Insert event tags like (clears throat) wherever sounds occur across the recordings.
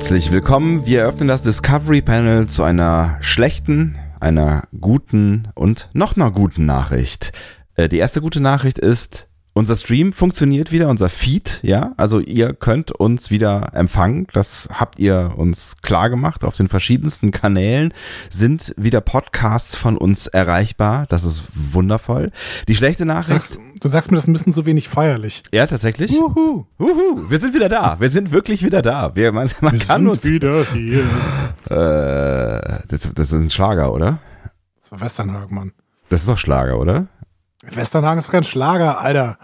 Herzlich willkommen. Wir eröffnen das Discovery Panel zu einer schlechten, einer guten und noch einer guten Nachricht. Äh, die erste gute Nachricht ist, unser Stream funktioniert wieder, unser Feed, ja. Also ihr könnt uns wieder empfangen. Das habt ihr uns klar gemacht. Auf den verschiedensten Kanälen sind wieder Podcasts von uns erreichbar. Das ist wundervoll. Die schlechte Nachricht. Sagst, du sagst mir das ein bisschen so wenig feierlich. Ja, tatsächlich. Uhu. Uhu, wir sind wieder da. Wir sind wirklich wieder da. Wir, man, man Wir kann sind uns. wieder hier. Äh, das, das ist ein Schlager, oder? Das war Westernhagen, Mann. Das ist doch Schlager, oder? Westernhagen ist doch kein Schlager, Alter.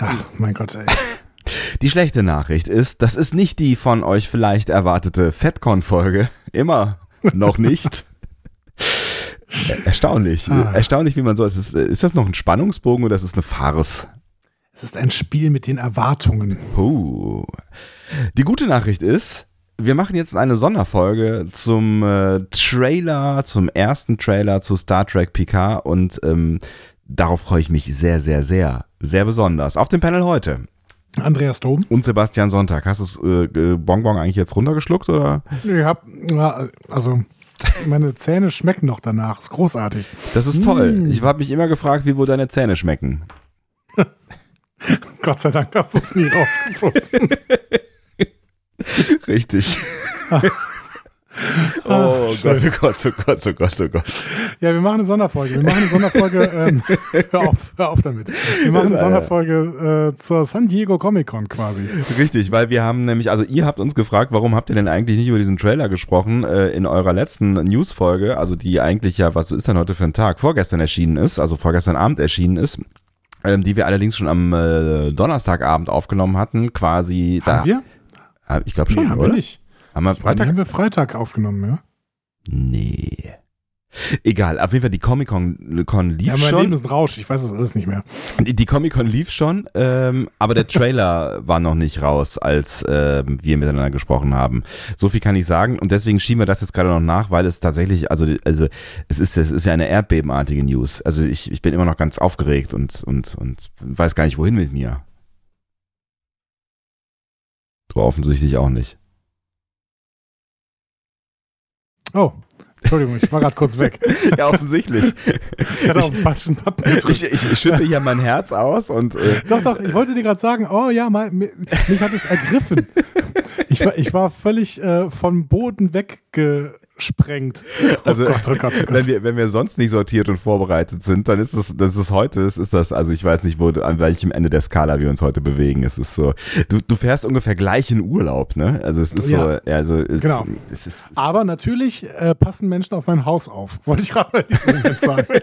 Ach, mein Gott, ey. (laughs) Die schlechte Nachricht ist, das ist nicht die von euch vielleicht erwartete FedCon-Folge. Immer noch nicht. Er- (laughs) Erstaunlich. Ah. Erstaunlich, wie man so. Ist, ist das noch ein Spannungsbogen oder ist es eine Farce? Es ist ein Spiel mit den Erwartungen. Uh. Die gute Nachricht ist, wir machen jetzt eine Sonderfolge zum äh, Trailer, zum ersten Trailer zu Star Trek Picard und ähm, darauf freue ich mich sehr, sehr, sehr, sehr besonders. Auf dem Panel heute Andreas Dom. und Sebastian Sonntag. Hast du das äh, äh, Bonbon eigentlich jetzt runtergeschluckt oder? Ich hab, also, meine Zähne schmecken noch danach. Ist großartig. Das ist toll. Ich habe mich immer gefragt, wie wohl deine Zähne schmecken. (laughs) Gott sei Dank hast du es nie rausgefunden. (laughs) Richtig. (laughs) (laughs) oh Ah, schön. Gott, oh Gott, oh Gott, oh Gott, oh Gott. Ja, wir machen eine Sonderfolge. Wir machen eine Sonderfolge. (laughs) Ähm, hör, auf, hör auf damit. Wir machen eine Sonderfolge äh, zur San Diego Comic Con quasi. Richtig, weil wir haben nämlich, also ihr habt uns gefragt, warum habt ihr denn eigentlich nicht über diesen Trailer gesprochen äh, in eurer letzten Newsfolge, also die eigentlich ja, was ist denn heute für ein Tag, vorgestern erschienen ist, also vorgestern Abend erschienen ist. Ähm, die wir allerdings schon am äh, Donnerstagabend aufgenommen hatten, quasi da. Haben wir? Ah, Ich glaube schon, Nee, haben oder? wir nicht. Haben wir Freitag? Freitag? haben wir Freitag aufgenommen, ja. Nee. Egal, auf jeden Fall die Comic-Con Con lief Ja, mein schon. Leben ist ein Rausch. Ich weiß das alles nicht mehr. Die, Comic-Con lief schon, ähm, aber der Trailer (laughs) war noch nicht raus, als ähm, wir miteinander gesprochen haben. So viel kann ich sagen und deswegen schieben wir das jetzt gerade noch nach, weil es tatsächlich, also, also es ist, es ist ja eine erdbebenartige News. Also ich, ich bin immer noch ganz aufgeregt und, und, und weiß gar nicht, wohin mit mir. Du offensichtlich auch nicht. Oh, Entschuldigung, ich war gerade kurz weg. (laughs) Ja, offensichtlich. Ich hatte auf den falschen Button gedrückt. Ich, ich, ich schütte hier mein Herz aus und äh, Doch, doch, ich wollte dir gerade sagen, oh ja, mal, mi- mich hat es ergriffen. Ich war, ich war völlig äh, vom Boden weggesprengt. (laughs) Oh Also, Gott, oh Gott, oh wenn Gott. wir, wenn wir sonst nicht sortiert und vorbereitet sind, dann ist es, das ist heute, es ist das, also ich weiß nicht, wo, an welchem Ende der Skala wir uns heute bewegen. Es ist so, du, du fährst ungefähr gleich in Urlaub, ne? Also es ist Ja. so, also es, Genau. es ist, Aber natürlich äh, passen Menschen auf mein Haus auf. (laughs) Wollte ich gerade in diesem Moment sagen. (laughs)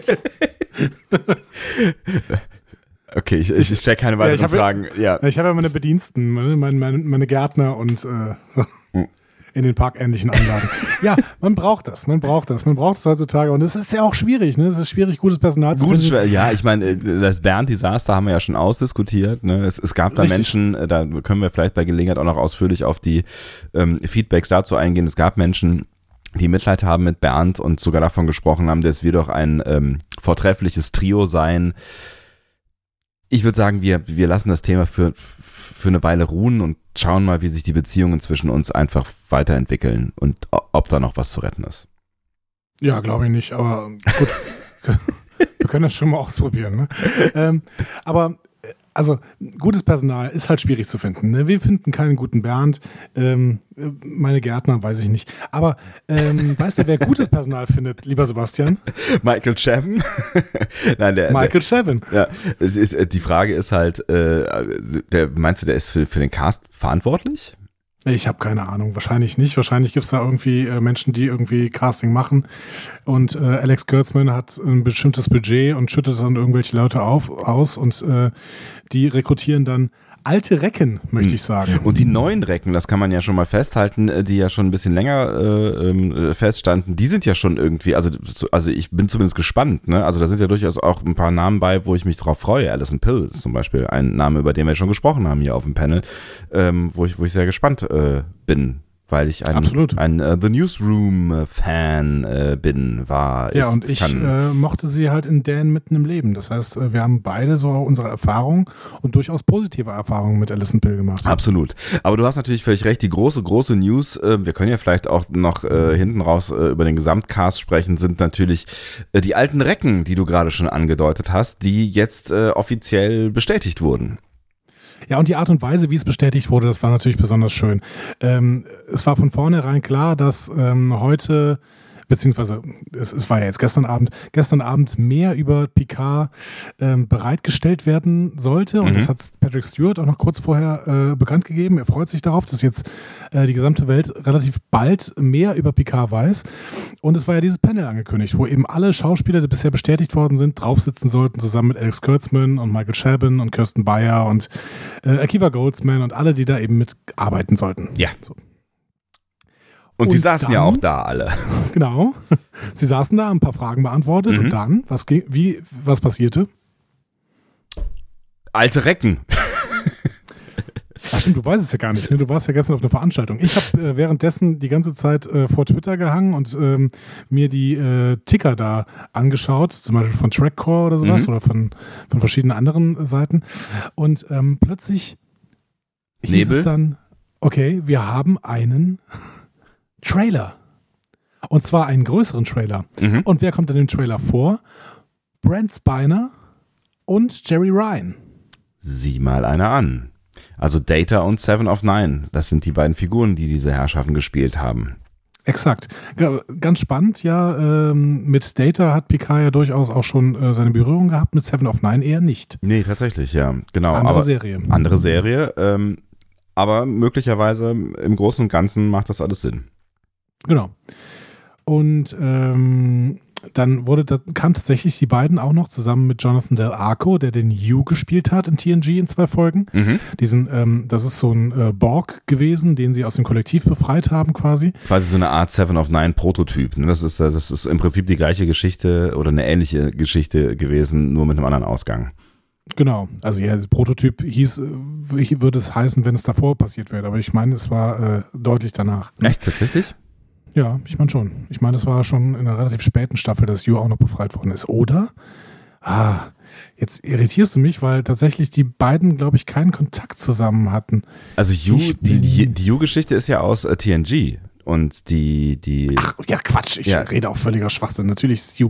okay, ich, ich stelle keine weiteren ich hab- Fragen. Ja. Ich habe ja meine Bediensten, meine, meine, meine Gärtner und äh, so. In den parkähnlichen Anlagen. (laughs) ja, man braucht das, man braucht das, man braucht es heutzutage. Und es ist ja auch schwierig, ne? Es ist schwierig, gutes Personal zu Gut, finden. ja, ich meine, äh, das Bernd-Desaster haben wir ja schon ausdiskutiert. Ne? Es, es gab da Richtig. Menschen, äh, da können wir vielleicht bei Gelegenheit auch noch ausführlich auf die ähm, Feedbacks dazu eingehen. Es gab Menschen, die Mitleid haben mit Bernd und sogar davon gesprochen haben, dass wir doch ein ähm, vortreffliches Trio seien. Ich würde sagen, wir, wir lassen das Thema für, für eine Weile ruhen und schauen mal, wie sich die Beziehungen zwischen uns einfach weiterentwickeln und ob da noch was zu retten ist. Ja, glaube ich nicht, aber gut. (laughs) Wir können das schon mal ausprobieren. Ne? Ähm, aber also gutes Personal ist halt schwierig zu finden. Ne? Wir finden keinen guten Bernd. Ähm, äh, meine Gärtner weiß ich nicht. Aber ähm, (laughs) weißt du, wer gutes Personal findet, lieber Sebastian? Michael Chabon? (laughs) Nein, der, Michael Chevin. Ja, es ist, äh, die Frage ist halt, äh, der, meinst du, der ist für, für den Cast verantwortlich? Ich habe keine Ahnung. Wahrscheinlich nicht. Wahrscheinlich gibt es da irgendwie äh, Menschen, die irgendwie Casting machen. Und äh, Alex Kurtzman hat ein bestimmtes Budget und schüttet es an irgendwelche Leute auf, aus. Und äh, die rekrutieren dann alte Recken, möchte ich sagen. Und die neuen Recken, das kann man ja schon mal festhalten, äh, die ja schon ein bisschen länger äh, ähm, äh, feststanden, die sind ja schon irgendwie, also, so- also ich bin zumindest gespannt, ne? Also da sind ja durchaus auch ein paar Namen bei, wo ich mich drauf freue. Alison Pill ist zum Beispiel ein Name, über den wir schon gesprochen haben hier auf dem Panel, ähm, wo ich, wo ich sehr gespannt äh, bin, weil ich ein, Absolut. ein äh, The Newsroom-Fan äh, bin, war. Ja, ist, und ich äh, mochte sie halt in Dan mitten im Leben. Das heißt, äh, wir haben beide so unsere Erfahrungen und durchaus positive Erfahrungen mit Alison Pill gemacht. Absolut. Aber du hast natürlich völlig recht. Die große, große News, äh, wir können ja vielleicht auch noch äh, hinten raus äh, über den Gesamtcast sprechen, sind natürlich äh, die alten Recken, die du gerade schon angedeutet hast, die jetzt äh, offiziell bestätigt wurden. Ja, und die Art und Weise, wie es bestätigt wurde, das war natürlich besonders schön. Ähm, es war von vornherein klar, dass ähm, heute beziehungsweise es, es war ja jetzt gestern Abend, gestern Abend mehr über Picard ähm, bereitgestellt werden sollte. Und Mhm. das hat Patrick Stewart auch noch kurz vorher äh, bekannt gegeben. Er freut sich darauf, dass jetzt äh, die gesamte Welt relativ bald mehr über Picard weiß. Und es war ja dieses Panel angekündigt, wo eben alle Schauspieler, die bisher bestätigt worden sind, draufsitzen sollten, zusammen mit Alex Kurtzman und Michael Chabon und Kirsten Bayer und äh, Akiva Goldsman und alle, die da eben mitarbeiten sollten. Ja. So. Und, die Und saßen ja dann- auch da alle. (laughs) Genau. Sie saßen da, haben ein paar Fragen beantwortet Mhm. und dann, was ging, wie, was passierte? Alte Recken. Ach stimmt, du weißt es ja gar nicht, ne? Du warst ja gestern auf einer Veranstaltung. Ich habe äh, währenddessen die ganze Zeit äh, vor Twitter gehangen und ähm, mir die äh, Ticker da angeschaut, zum Beispiel von Trackcore oder sowas Mhm. oder von, von verschiedenen anderen Seiten. Und ähm, plötzlich hieß Nebel? es dann, okay, wir haben einen Trailer. Und zwar einen größeren Trailer. Mhm. Und wer kommt in dem Trailer vor? Brent Spiner und Jerry Ryan. Sieh mal einer an. Also Data und Seven of Nine, das sind die beiden Figuren, die diese Herrschaften gespielt haben. Exakt. Ganz spannend, ja. Ähm, mit Data hat Picard ja durchaus auch schon äh, seine Berührung gehabt, mit Seven of Nine eher nicht. Nee, tatsächlich, ja, genau. Andere aber Serie. andere Serie, ähm, aber möglicherweise im Großen und Ganzen macht das alles Sinn. Genau. Und ähm, dann wurde, da kam tatsächlich die beiden auch noch zusammen mit Jonathan Del Arco, der den Hugh gespielt hat in TNG in zwei Folgen. Mhm. Diesen, ähm, das ist so ein äh, Borg gewesen, den sie aus dem Kollektiv befreit haben quasi. Quasi so eine Art Seven of Nine Prototyp. ne? Das ist, das ist im Prinzip die gleiche Geschichte oder eine ähnliche Geschichte gewesen, nur mit einem anderen Ausgang. Genau, also ja, das Prototyp hieß, äh, würde es heißen, wenn es davor passiert wäre, aber ich meine, es war äh, deutlich danach. Echt, tatsächlich? Ja, ich meine schon. Ich meine, es war schon in einer relativ späten Staffel, dass Yu auch noch befreit worden ist. Oder? Ah, jetzt irritierst du mich, weil tatsächlich die beiden, glaube ich, keinen Kontakt zusammen hatten. Also Ich die, die, die You-Geschichte ist ja aus äh, TNG. Und die, die, Ach, ja, Quatsch, ich Ja. rede auch völliger Schwachsinn. Natürlich ist die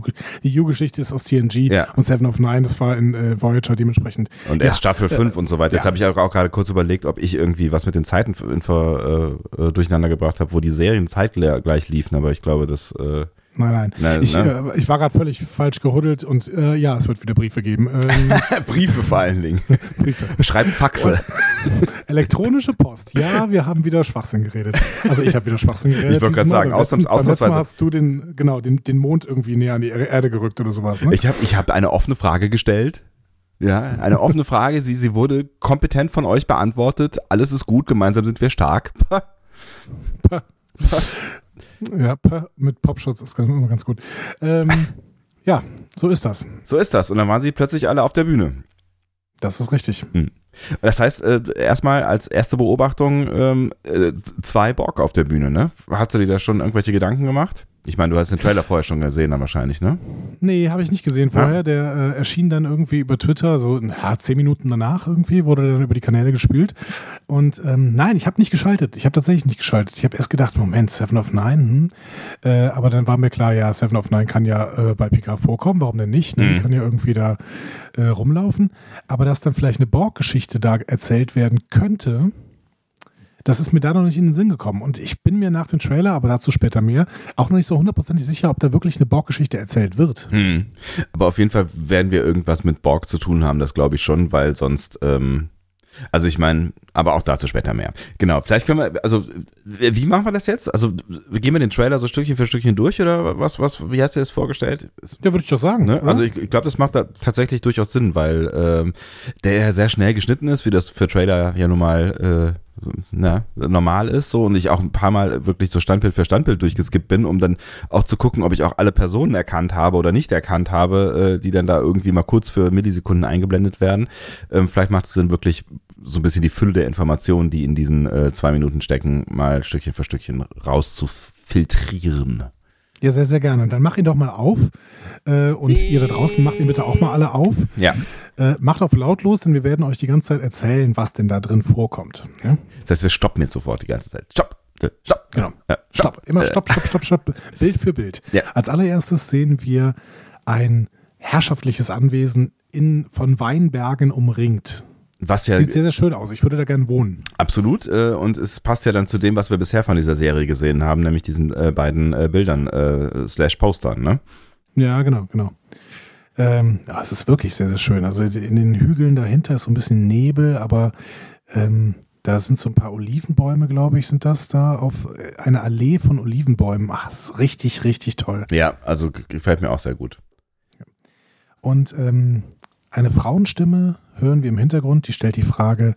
Yu-Geschichte ist aus TNG Ja. und Seven of Nine, das war in äh, Voyager dementsprechend. und ja, erst Staffel 5 und so weiter. Jetzt ja. habe ich auch, auch gerade kurz überlegt, ob ich irgendwie was mit den Zeiten in, ver, äh, äh, durcheinander gebracht habe, wo die Serien zeitgleich liefen, aber ich glaube, das. Äh, Nein, nein. Nein, ich, ne? äh, ich war gerade völlig falsch gehuddelt und äh, ja, es wird wieder Briefe geben. Ähm, (laughs) Briefe vor allen Dingen. (laughs) Briefe. Schreibt Faxe. Elektronische Post. Ja, wir haben wieder Schwachsinn geredet. Also ich habe wieder Schwachsinn geredet. Ich wollte gerade sagen, ausnahms- beim letzten Mal ausnahmsweise- hast du den, genau, den, den Mond irgendwie näher an die Erde gerückt oder sowas. Ne? Ich habe ich hab eine offene Frage gestellt. Ja, eine offene Frage. Sie, sie wurde kompetent von euch beantwortet. Alles ist gut, gemeinsam sind wir stark. (laughs) Ja, mit Popschutz ist ganz, immer ganz gut. Ähm, (laughs) ja, so ist das. So ist das. Und dann waren sie plötzlich alle auf der Bühne. Das ist richtig. Das heißt, äh, erstmal als erste Beobachtung ähm, äh, zwei Borg auf der Bühne, ne? Hast du dir da schon irgendwelche Gedanken gemacht? Ich meine, du hast den Trailer vorher schon gesehen, dann wahrscheinlich, ne? Nee, habe ich nicht gesehen vorher. Der äh, erschien dann irgendwie über Twitter, so ja, zehn Minuten danach irgendwie, wurde dann über die Kanäle gespielt. Und ähm, nein, ich habe nicht geschaltet. Ich habe tatsächlich nicht geschaltet. Ich habe erst gedacht, Moment, Seven of Nine. Hm. Äh, aber dann war mir klar, ja, Seven of Nine kann ja äh, bei PK vorkommen. Warum denn nicht? Ne? Die Mhm. kann ja irgendwie da äh, rumlaufen. Aber dass dann vielleicht eine Borg-Geschichte da erzählt werden könnte, das ist mir da noch nicht in den Sinn gekommen. Und ich bin mir nach dem Trailer, aber dazu später mehr, auch noch nicht so hundertprozentig sicher, ob da wirklich eine Borg-Geschichte erzählt wird. Hm. Aber auf jeden Fall werden wir irgendwas mit Borg zu tun haben, das glaube ich schon, weil sonst, ähm, also ich meine, aber auch dazu später mehr. Genau, vielleicht können wir, also wie machen wir das jetzt? Also gehen wir den Trailer so Stückchen für Stückchen durch oder was, was, wie hast du das vorgestellt? Ja, würde ich doch sagen. Ne? Also ich, ich glaube, das macht da tatsächlich durchaus Sinn, weil ähm, der ja sehr schnell geschnitten ist, wie das für Trailer ja nun mal äh, na, normal ist so und ich auch ein paar Mal wirklich so Standbild für Standbild durchgeskippt bin, um dann auch zu gucken, ob ich auch alle Personen erkannt habe oder nicht erkannt habe, äh, die dann da irgendwie mal kurz für Millisekunden eingeblendet werden. Ähm, vielleicht macht es Sinn, wirklich so ein bisschen die Fülle der Informationen, die in diesen äh, zwei Minuten stecken, mal Stückchen für Stückchen rauszufiltrieren. Ja, sehr, sehr gerne. Dann mach ihn doch mal auf. Äh, und ihr da draußen macht ihn bitte auch mal alle auf. Ja. Äh, macht auf lautlos, denn wir werden euch die ganze Zeit erzählen, was denn da drin vorkommt. Ja? Das heißt, wir stoppen jetzt sofort die ganze Zeit. Stopp! äh, Stopp! Genau. Ja, Stopp. Immer stopp, stopp, stopp, stopp. Bild für Bild. Ja. Als allererstes sehen wir ein herrschaftliches Anwesen in, von Weinbergen umringt. Was ja Sieht sehr, sehr schön aus. Ich würde da gern wohnen. absolut äh, und es passt ja dann zu dem, was wir bisher von dieser Serie gesehen haben, nämlich diesen äh, beiden äh, Bildern slash Postern, ne? Ja, genau, genau. Ähm, ja, es ist wirklich sehr, sehr schön. Also in den Hügeln dahinter ist so ein bisschen Nebel, aber ähm, da sind so ein paar Olivenbäume, glaube ich, sind das da auf einer Allee von Olivenbäumen. Ach, ist richtig, richtig toll. Ja, also gefällt mir auch sehr gut. Und ähm, eine Frauenstimme hören wir im Hintergrund, die stellt die Frage,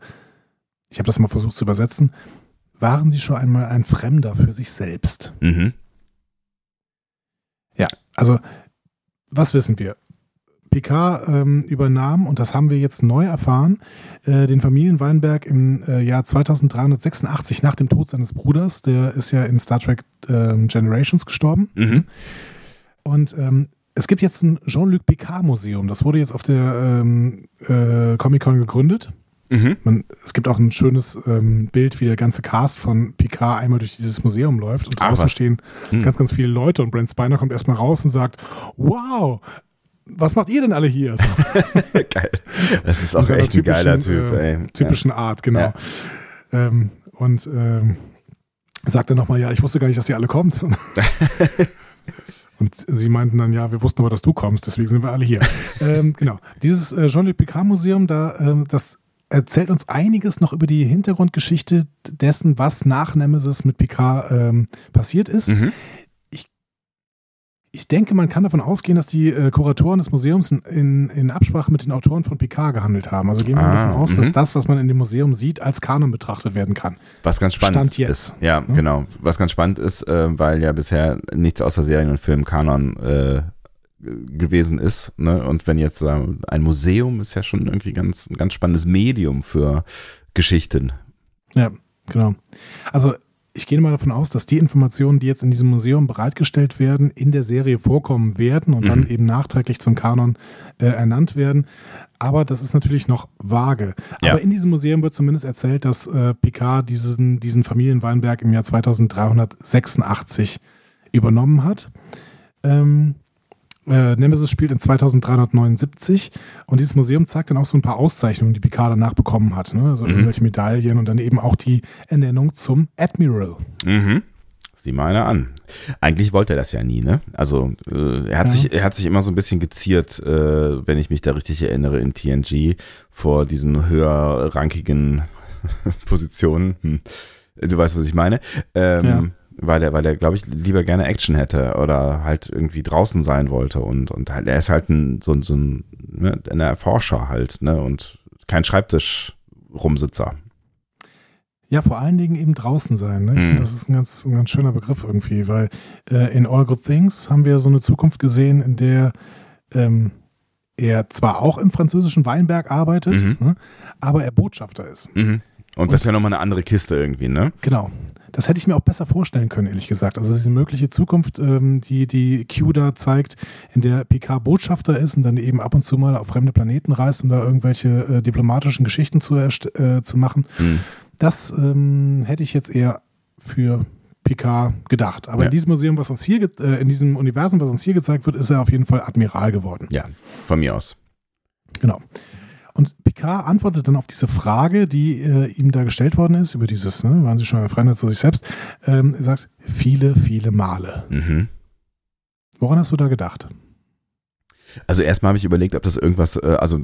ich habe das mal versucht zu übersetzen, waren Sie schon einmal ein Fremder für sich selbst? Mhm. Also, was wissen wir? Picard ähm, übernahm, und das haben wir jetzt neu erfahren, äh, den Familienweinberg im äh, Jahr 2386 nach dem Tod seines Bruders. Der ist ja in Star Trek ähm, Generations gestorben. Mhm. Und ähm, es gibt jetzt ein Jean-Luc Picard-Museum. Das wurde jetzt auf der ähm, äh, Comic-Con gegründet. Mhm. Man, es gibt auch ein schönes ähm, Bild, wie der ganze Cast von Picard einmal durch dieses Museum läuft und Ach, draußen was. stehen Hm. ganz, ganz viele Leute und Brent Spiner kommt erstmal raus und sagt, wow, was macht ihr denn alle hier? So, (laughs) Geil. Das ist auch echt ein geiler Typ, äh, ey. Typischen Art, genau. Ja. Ähm, und ähm, sagt dann nochmal, ja, ich wusste gar nicht, dass ihr alle kommt. (laughs) (laughs) Und sie meinten dann, ja, wir wussten aber, dass du kommst, deswegen sind wir alle hier. (laughs) ähm, genau. Dieses äh, Jean-Luc Picard Museum, da, ähm, das erzählt uns einiges noch über die Hintergrundgeschichte dessen, was nach Nemesis mit Picard ähm, passiert ist. Mhm. Ich denke, man kann davon ausgehen, dass die äh, Kuratoren des Museums in, in, in Absprache mit den Autoren von Picard gehandelt haben. Also gehen wir Ah, davon aus, mhm. dass das, was man in dem Museum sieht, als Kanon betrachtet werden kann. Was ganz spannend Stand jetzt. ist. Ja, Ne? genau. Was ganz spannend ist, äh, weil ja bisher nichts außer Serien und Film Kanon äh, gewesen ist. Ne? Und wenn jetzt äh, ein Museum ist ja schon irgendwie ganz, ein ganz spannendes Medium für Geschichten. Ja, genau. Also ich gehe mal davon aus, dass die Informationen, die jetzt in diesem Museum bereitgestellt werden, in der Serie vorkommen werden und dann Mhm. eben nachträglich zum Kanon äh, ernannt werden. Aber das ist natürlich noch vage. Ja. Aber in diesem Museum wird zumindest erzählt, dass äh, Picard diesen, diesen Familienweinberg im Jahr 2386 übernommen hat. Ähm, äh, Nemesis spielt in 2379 und dieses Museum zeigt dann auch so ein paar Auszeichnungen, die Picard danach bekommen hat. Ne? Also Mhm. irgendwelche Medaillen und dann eben auch die Ernennung zum Admiral. Mhm. Sieh mal einer an. Eigentlich wollte er das ja nie, ne? Also äh, er hat Ja. sich, er hat sich immer so ein bisschen geziert, äh, wenn ich mich da richtig erinnere, in TNG vor diesen höherrankigen (laughs) Positionen. Hm. Du weißt, was ich meine. Ähm, Ja. Weil er, weil er, glaube ich, lieber gerne Action hätte oder halt irgendwie draußen sein wollte und und halt, er ist halt ein so ein so ein, ne, ein Erforscher halt, ne? Und kein Schreibtisch-Rumsitzer. Ja, vor allen Dingen eben draußen sein. Ne? Ich Mhm. finde, das ist ein ganz, ein ganz schöner Begriff irgendwie, weil äh, in All Good Things haben wir so eine Zukunft gesehen, in der ähm, er zwar auch im französischen Weinberg arbeitet, Mhm. ne, aber er Botschafter ist. Mhm. Und das ist ja nochmal eine andere Kiste irgendwie, ne? Genau. Das hätte ich mir auch besser vorstellen können, ehrlich gesagt. Also diese mögliche Zukunft, ähm, die die Q da zeigt, in der PK Botschafter ist und dann eben ab und zu mal auf fremde Planeten reist, um da irgendwelche äh, diplomatischen Geschichten zu, äh, zu machen. Hm. Das ähm, hätte ich jetzt eher für PK gedacht. Aber Ja. in diesem Museum, was uns hier, äh, in diesem Universum, was uns hier gezeigt wird, ist er auf jeden Fall Admiral geworden. Ja, von mir aus. Genau. Und Picard antwortet dann auf diese Frage, die äh, ihm da gestellt worden ist, über dieses, ne, waren Sie schon ein Fremder zu sich selbst? Ähm, er sagt, viele, viele Male. Mhm. Woran hast du da gedacht? Also erstmal habe ich überlegt, ob das irgendwas, äh, also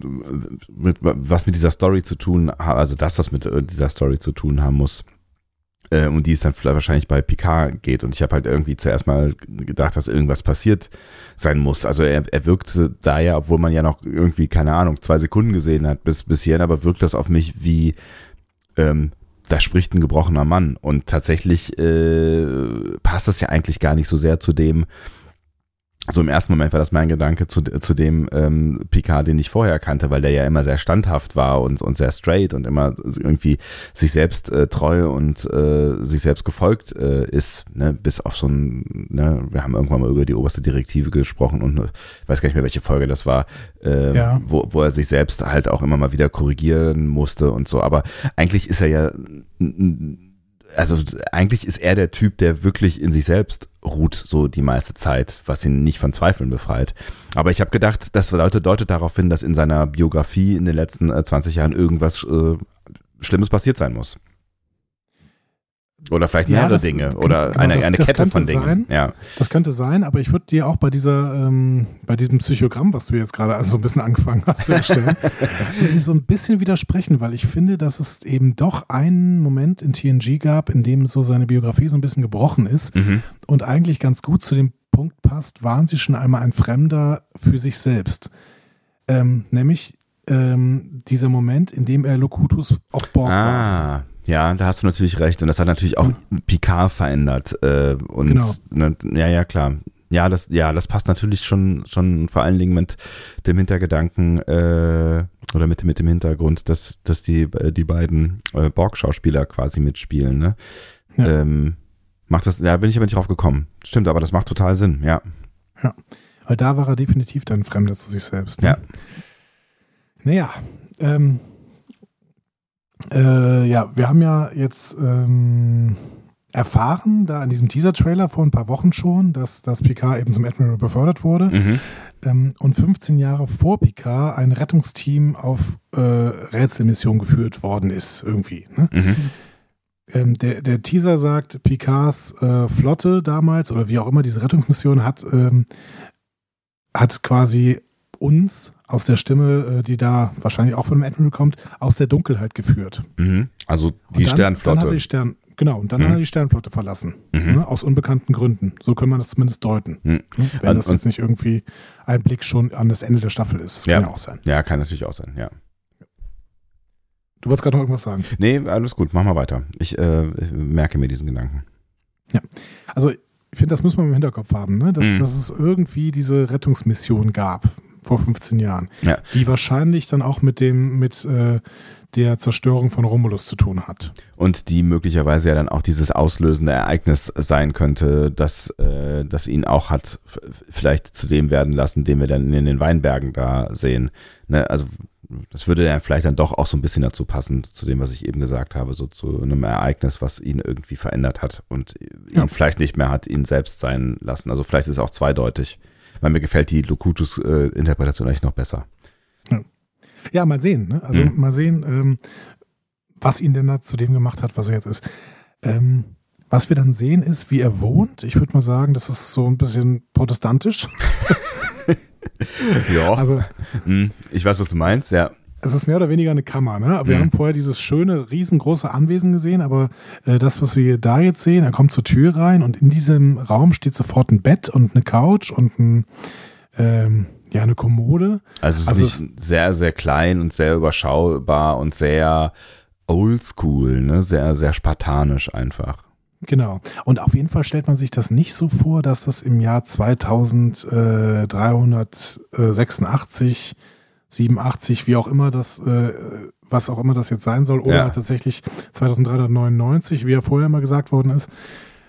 mit, was mit dieser Story zu tun hat, also dass das mit äh, dieser Story zu tun haben muss. Äh, um die es dann wahrscheinlich bei Picard geht. Und ich habe halt irgendwie zuerst mal gedacht, dass irgendwas passiert sein muss. Also er, er wirkte da ja, obwohl man ja noch irgendwie, keine Ahnung, zwei Sekunden gesehen hat bis, bis hierhin, aber wirkt das auf mich wie, ähm, da spricht ein gebrochener Mann. Und tatsächlich äh, passt das ja eigentlich gar nicht so sehr zu dem, so im ersten Moment war das mein Gedanke zu, zu dem ähm, Picard, den ich vorher kannte, weil der ja immer sehr standhaft war und, und sehr straight und immer irgendwie sich selbst äh, treu und äh, sich selbst gefolgt äh, ist, ne? bis auf so ein, ne? wir haben irgendwann mal über die oberste Direktive gesprochen und ich weiß gar nicht mehr, welche Folge das war, äh, ja. wo, wo er sich selbst halt auch immer mal wieder korrigieren musste und so, aber eigentlich ist er ja also eigentlich ist er der Typ, der wirklich in sich selbst ruht, so die meiste Zeit, was ihn nicht von Zweifeln befreit. Aber ich habe gedacht, das deutet, deutet darauf hin, dass in seiner Biografie in den letzten 20 äh, Jahren irgendwas äh, Schlimmes passiert sein muss. Oder vielleicht mehrere ja, das, Dinge oder genau, eine, das, eine das Kette von Dingen. Sein, ja. Das könnte sein, aber ich würde dir auch bei dieser, ähm, bei diesem Psychogramm, was du jetzt gerade so ein bisschen angefangen hast zu erstellen, (laughs) so ein bisschen widersprechen, weil ich finde, dass es eben doch einen Moment in TNG gab, in dem so seine Biografie so ein bisschen gebrochen ist mhm. und eigentlich ganz gut zu dem Punkt passt, waren sie schon einmal ein Fremder für sich selbst. Ähm, nämlich ähm, dieser Moment, in dem er Locutus auf Borg ah. war. Ja, da hast du natürlich recht. Und das hat natürlich auch mhm. Picard verändert. Äh, und genau. ne, ja, ja, klar. Ja, das, ja, das passt natürlich schon, schon vor allen Dingen mit dem Hintergedanken äh, oder mit, mit dem Hintergrund, dass, dass die, äh, die beiden äh, Borg-Schauspieler quasi mitspielen. Ne? Ja. Ähm, macht das, ja, bin ich aber nicht drauf gekommen. Stimmt, aber das macht total Sinn, ja. Ja, weil da war er definitiv dann Fremder zu sich selbst. Ne? Ja. Naja, ähm, äh, ja, wir haben ja jetzt ähm, erfahren, da in diesem Teaser-Trailer vor ein paar Wochen schon, dass, dass Picard eben zum Admiral befördert wurde. Mhm. Ähm, und 15 Jahre vor Picard ein Rettungsteam auf äh, Rätselmission geführt worden ist, irgendwie. Ne? Mhm. Ähm, der, der Teaser sagt, Picards äh, Flotte damals oder wie auch immer diese Rettungsmission hat, ähm, hat quasi uns aus der Stimme, äh, die da wahrscheinlich auch von dem Admiral kommt, aus der Dunkelheit geführt. Mhm. Also die dann, Sternflotte. Dann hat die Stern, genau, und dann mhm. hat er die Sternflotte verlassen. Mhm. Ne, aus unbekannten Gründen. So können wir das zumindest deuten. Mhm. Ne, wenn und, das jetzt nicht irgendwie ein Blick schon an das Ende der Staffel ist. Das ja, kann ja auch sein. Ja, kann natürlich auch sein, ja. Du wolltest gerade noch irgendwas sagen? Nee, alles gut, mach mal weiter. Ich, äh, merke mir diesen Gedanken. Ja, also ich finde, das muss man im Hinterkopf haben, ne? dass, mhm. dass es irgendwie diese Rettungsmission gab vor 15 Jahren, ja. die wahrscheinlich dann auch mit dem, mit äh, der Zerstörung von Romulus zu tun hat. Und die möglicherweise ja dann auch dieses auslösende Ereignis sein könnte, dass äh, das ihn auch hat vielleicht zu dem werden lassen, den wir dann in den Weinbergen da sehen. Ne? Also das würde ja vielleicht dann doch auch so ein bisschen dazu passen, zu dem, was ich eben gesagt habe, so zu einem Ereignis, was ihn irgendwie verändert hat und ihn vielleicht nicht mehr hat ihn selbst sein lassen. Also vielleicht ist es auch zweideutig weil mir gefällt die Locutus-Interpretation eigentlich noch besser. Ja, ja mal sehen. Ne? Also mhm. mal sehen, ähm, was ihn denn da zu dem gemacht hat, was er jetzt ist. Ähm, was wir dann sehen, ist, wie er wohnt. Ich würde mal sagen, das ist so ein bisschen protestantisch. (laughs) ja. Also, hm, ich weiß, was du meinst, ja es ist mehr oder weniger eine Kammer. Ne? Wir mhm. haben vorher dieses schöne, riesengroße Anwesen gesehen, aber äh, das, was wir da jetzt sehen, er kommt zur Tür rein und in diesem Raum steht sofort ein Bett und eine Couch und ein, ähm, ja, eine Kommode. Also es ist also nicht es sehr, sehr klein und sehr überschaubar und sehr oldschool, ne? sehr, sehr spartanisch einfach. Genau. Und auf jeden Fall stellt man sich das nicht so vor, dass das im Jahr 2386 87, wie auch immer das, äh, was auch immer das jetzt sein soll, oder ja. tatsächlich 2399, wie ja vorher mal gesagt worden ist.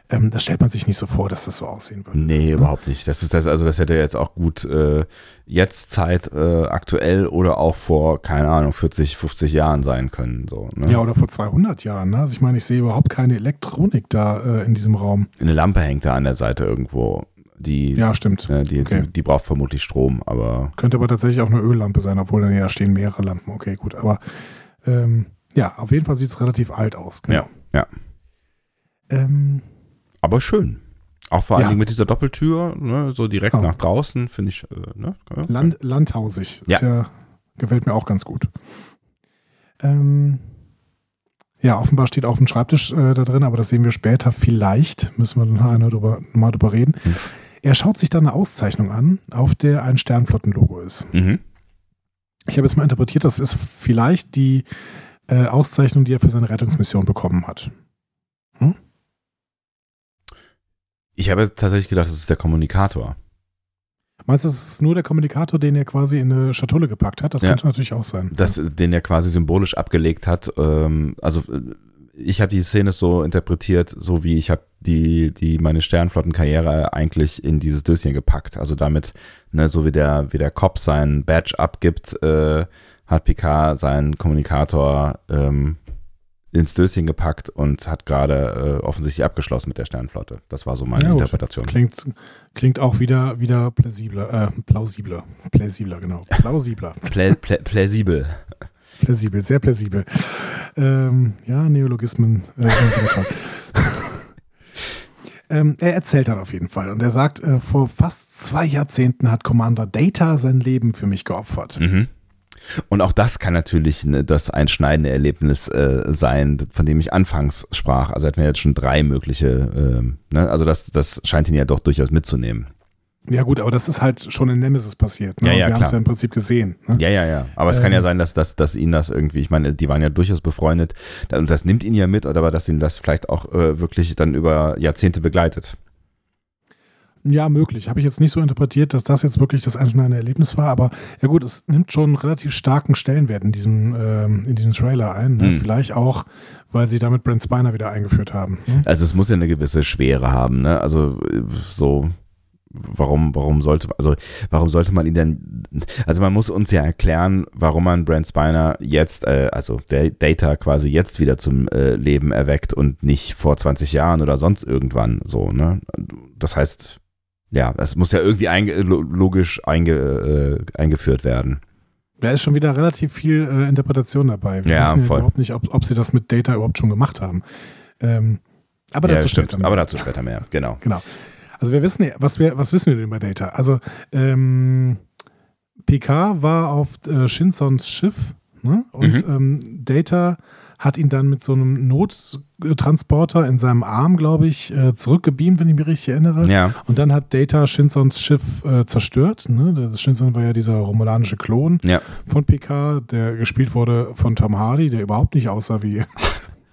Ähm, das stellt man sich nicht so vor, dass das so aussehen würde. Nee, ja? überhaupt nicht. Das ist das, also das hätte jetzt auch gut äh, jetzt Zeit äh, aktuell oder auch vor, keine Ahnung, 40, 50 Jahren sein können. So, ne? Ja, oder vor 200 Jahren. Ne? Also ich meine, ich sehe überhaupt keine Elektronik da äh, in diesem Raum. Eine Lampe hängt da an der Seite irgendwo. Die, ja, stimmt. Äh, die, okay. die, die, braucht vermutlich Strom, aber. Könnte aber tatsächlich auch eine Öllampe sein, obwohl dann ja stehen mehrere Lampen. Okay, gut. Aber ähm, ja, auf jeden Fall sieht es relativ alt aus. Genau. Ja, ja. Ähm, aber schön. Auch vor allen ja. Dingen mit dieser Doppeltür, ne, so direkt oh. nach draußen, finde ich. Äh, ne? Land, landhausig. Ja. ja. Gefällt mir auch ganz gut. Ähm, ja, offenbar steht auf dem Schreibtisch äh, da drin, aber das sehen wir später. Vielleicht müssen wir dann drüber, mal drüber reden. Er schaut sich da eine Auszeichnung an, auf der ein Sternflottenlogo ist. Mhm. Ich habe jetzt mal interpretiert, das ist vielleicht die äh, Auszeichnung, die er für seine Rettungsmission bekommen hat. Hm? Ich habe tatsächlich gedacht, das ist der Kommunikator. Meinst du, es ist nur der Kommunikator, den er quasi in eine Schatulle gepackt hat? Das Ja. könnte natürlich auch sein. das, den er quasi symbolisch abgelegt hat. Ähm, also äh, ich habe die Szene so interpretiert, so wie ich habe die, die meine Sternflottenkarriere eigentlich in dieses Döschen gepackt. Also damit, ne, so wie der, wie der Cop seinen Badge abgibt, äh, hat Picard seinen Kommunikator ähm, ins Döschen gepackt und hat gerade äh, offensichtlich abgeschlossen mit der Sternflotte. Das war so meine Ja. Interpretation. Klingt, klingt auch wieder, wieder plausibler, äh, plausibler. Plausibler, genau. Plausibler. Plä, plä, plausibel. (laughs) Plausibel, sehr plausibel. Ähm, ja, Neologismen äh, (laughs) ähm, er erzählt dann auf jeden Fall und er sagt, äh, vor fast zwei Jahrzehnten hat Commander Data sein Leben für mich geopfert. Mhm. Und auch das kann natürlich ne, das einschneidende Erlebnis äh, sein, von dem ich anfangs sprach. Also hatten wir jetzt schon drei mögliche, ähm, ne? also das, das scheint ihn ja doch durchaus mitzunehmen. Ja gut, aber das ist halt schon in Nemesis passiert. Ne? Ja, ja, wir haben es ja im Prinzip gesehen. Ne? Ja, ja, ja. Aber es kann ja Ähm. sein, dass, dass, dass ihn das irgendwie, ich meine, die waren ja durchaus befreundet und das nimmt ihn ja mit, oder aber dass ihn das vielleicht auch äh, wirklich dann über Jahrzehnte begleitet. Ja, möglich. Habe ich jetzt nicht so interpretiert, dass das jetzt wirklich das einschneidende Erlebnis war, aber ja gut, es nimmt schon einen relativ starken Stellenwert in diesem, ähm, in diesem Trailer ein. Ne? Hm. Vielleicht auch, weil sie damit Brent Spiner wieder eingeführt haben. Ne? Also es muss ja eine gewisse Schwere haben, ne? Also äh, so warum warum sollte also warum sollte man ihn denn also man muss uns ja erklären, warum man Brent Spiner jetzt äh, also der Data quasi jetzt wieder zum äh, Leben erweckt und nicht vor 20 Jahren oder sonst irgendwann so, ne? Das heißt ja, es muss ja irgendwie einge lo- logisch einge äh, eingeführt werden. Da ist schon wieder relativ viel äh, Interpretation dabei. Wir Ja, wissen ja voll. überhaupt nicht, ob, ob sie das mit Data überhaupt schon gemacht haben. Ähm, aber ja, dazu stimmt, später mehr. aber dazu später mehr, genau. Genau. Also wir wissen ja, was wir, was wissen wir denn über Data? Also ähm, PK war auf äh, Shinsons Schiff ne? und Mhm. ähm, Data hat ihn dann mit so einem Nottransporter in seinem Arm, glaube ich, äh, zurückgebeamt, wenn ich mich richtig erinnere. Ja, Und dann hat Data Shinsons Schiff äh, zerstört. Ne? Das Shinson war ja dieser romulanische Klon ja. von PK, der gespielt wurde von Tom Hardy, der überhaupt nicht aussah wie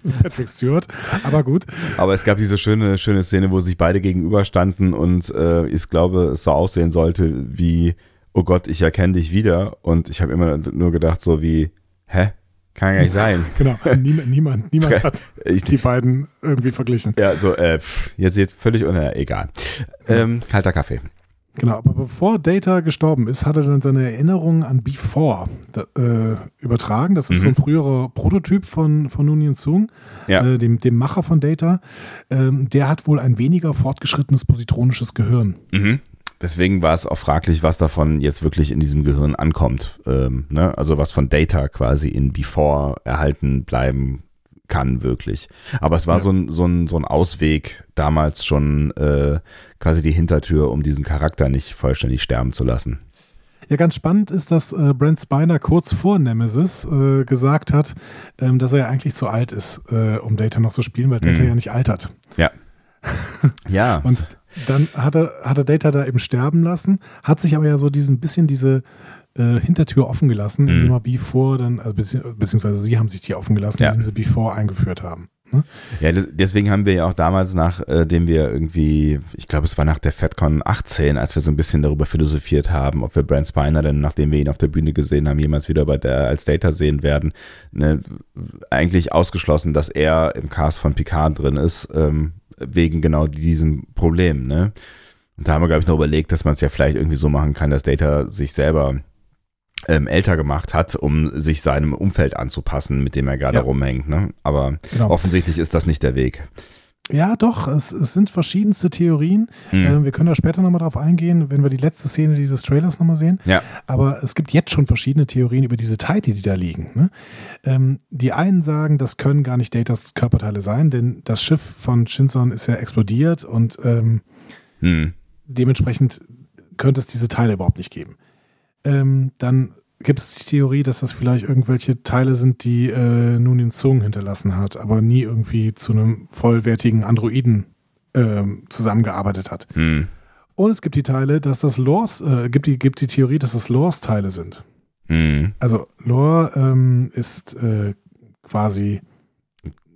(laughs) Patrick Stewart. Aber gut. Aber es gab diese schöne, schöne Szene, wo sich beide gegenüberstanden und äh, ich glaube, es so aussehen sollte wie, oh Gott, ich erkenne dich wieder. Und ich habe immer nur gedacht, so wie, hä? Kann ja nicht sein. (laughs) Genau, niemand, niemand, niemand (laughs) hat Ich, die beiden irgendwie verglichen. ja, so, äh, pff, jetzt jetzt völlig uner, egal. Ähm, kalter Kaffee. Genau, aber bevor Data gestorben ist, hat er dann seine Erinnerungen an Before äh, übertragen. Das ist Mhm. so ein früherer Prototyp von, von Nunien Sung, Ja. äh, dem, dem Macher von Data. Ähm, der hat wohl ein weniger fortgeschrittenes positronisches Gehirn. Mhm. Deswegen war es auch fraglich, was davon jetzt wirklich in diesem Gehirn ankommt. Ähm, ne? Also was von Data quasi in Before erhalten bleiben kann, wirklich. Aber es war Ja. so, ein, so, ein, so ein Ausweg damals schon äh, quasi die Hintertür, um diesen Charakter nicht vollständig sterben zu lassen. Ja, ganz spannend ist, dass äh, Brent Spiner kurz vor Nemesis äh, gesagt hat, ähm, dass er ja eigentlich zu alt ist, äh, um Data noch zu spielen, weil Data Mhm. ja nicht altert. Ja, (laughs) Und dann hat er, hat er Data da eben sterben lassen, hat sich aber ja so diesen bisschen diese äh, Hintertür offen gelassen, Mhm. indem er Before dann, also bezieh beziehungsweise sie haben sich die offen gelassen, Ja. indem sie Before eingeführt haben. Ne? Ja, des- deswegen haben wir ja auch damals nachdem wir irgendwie, ich glaube, es war nach der FedCon 18, als wir so ein bisschen darüber philosophiert haben, ob wir Brent Spiner denn, nachdem wir ihn auf der Bühne gesehen haben, jemals wieder bei der als Data sehen werden, ne, eigentlich ausgeschlossen, dass er im Cast von Picard drin ist, ähm, wegen genau diesem Problem, ne? Und da haben wir, glaube ich, noch überlegt, dass man es ja vielleicht irgendwie so machen kann, dass Data sich selber ähm, älter gemacht hat, um sich seinem Umfeld anzupassen, mit dem er gerade Ja. rumhängt. Ne? Aber Genau. offensichtlich ist das nicht der Weg. Ja, doch, es, es sind verschiedenste Theorien. Hm. Ähm, wir können da später nochmal drauf eingehen, wenn wir die letzte Szene dieses Trailers nochmal sehen. Ja. Aber es gibt jetzt schon verschiedene Theorien über diese Teile, die da liegen. Ne? Ähm, die einen sagen, das können gar nicht Datas Körperteile sein, denn das Schiff von Shinson ist ja explodiert und ähm, Hm. dementsprechend könnte es diese Teile überhaupt nicht geben. Ähm, dann gibt es die Theorie, dass das vielleicht irgendwelche Teile sind, die äh, Nunin Zung hinterlassen hat, aber nie irgendwie zu einem vollwertigen Androiden ähm, zusammengearbeitet hat. Hm. Und es gibt die Teile, dass das Lores, äh, gibt die, gibt die Theorie, dass das Lores-Teile sind. Hm. Also Lore ähm, ist äh, quasi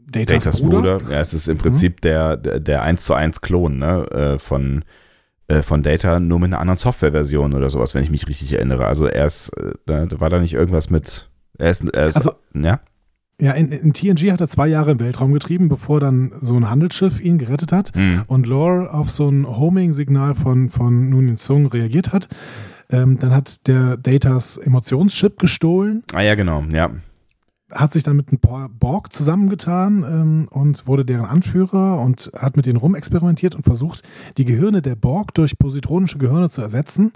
Datas, Datas Bruder. Bruder. Ja, es ist im Prinzip der, der, der 1 zu 1 Klon ne? äh, von, äh, von Data nur mit einer anderen Softwareversion oder sowas, wenn ich mich richtig erinnere. Also er ist, äh, da war da nicht irgendwas mit, er ist, er ist Also- ja? Ja, in, in TNG hat er zwei Jahre im Weltraum getrieben, bevor dann so ein Handelsschiff ihn gerettet hat Hm. und Lore auf so ein Homing-Signal von, von Noonin Sung reagiert hat. Ähm, dann hat der Datas Emotionschip gestohlen, Ah ja, genau, ja. Hat sich dann mit ein paar Borg zusammengetan ähm, und wurde deren Anführer und hat mit denen rumexperimentiert und versucht, die Gehirne der Borg durch positronische Gehirne zu ersetzen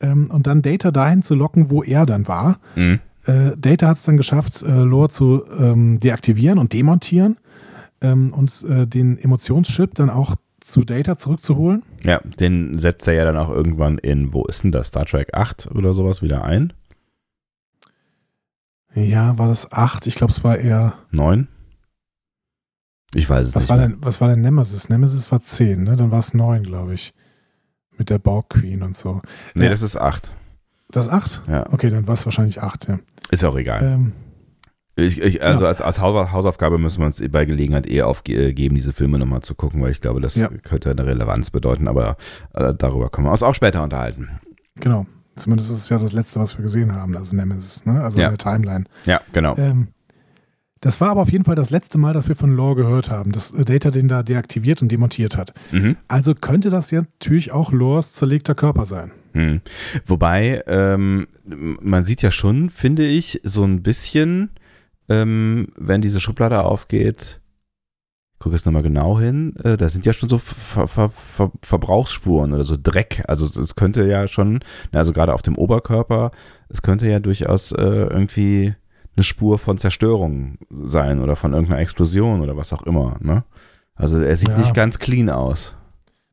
ähm, und dann Data dahin zu locken, wo er dann war. Mhm. Äh, Data hat es dann geschafft, äh, Lore zu ähm, deaktivieren und demontieren ähm, und äh, den Emotionschip dann auch zu Data zurückzuholen. Ja, den setzt er ja dann auch irgendwann in, wo ist denn das, Star Trek 8 oder sowas wieder ein? Ja, war das acht? Ich glaube, es war eher. 9? Ich weiß es Was nicht. war, denn, was war denn Nemesis? Nemesis war zehn, ne? Dann war es neun, glaube ich. Mit der Borg Queen und so. Nee, Ja. das ist 8. Das acht? Ja, Okay, dann war es wahrscheinlich acht, ja. ist auch egal. Ähm, Ich, ich, also Ja. als, als Hau- Hausaufgabe müssen wir uns bei Gelegenheit eh aufgeben, diese Filme nochmal zu gucken, weil ich glaube, das Ja. könnte eine Relevanz bedeuten, aber äh, darüber können wir uns auch später unterhalten. genau. Zumindest ist es ja das letzte, was wir gesehen haben, also Nemesis, ne? Also Ja. in der Timeline. Ja, genau. Ähm, das war aber auf jeden Fall das letzte Mal, dass wir von Lore gehört haben, dass äh, Data den da deaktiviert und demontiert hat. Mhm. Also könnte das ja natürlich auch Lores zerlegter Körper sein. Hm. Wobei, ähm, man sieht ja schon, finde ich, so ein bisschen, ähm, wenn diese Schublade aufgeht, gucke jetzt nochmal genau hin, äh, da sind ja schon so Ver Ver Ver Verbrauchsspuren oder so Dreck. Also es könnte ja schon, na, also gerade auf dem Oberkörper, es könnte ja durchaus äh, irgendwie eine Spur von Zerstörung sein oder von irgendeiner Explosion oder was auch immer. Ne? Also er sieht Ja. nicht ganz clean aus.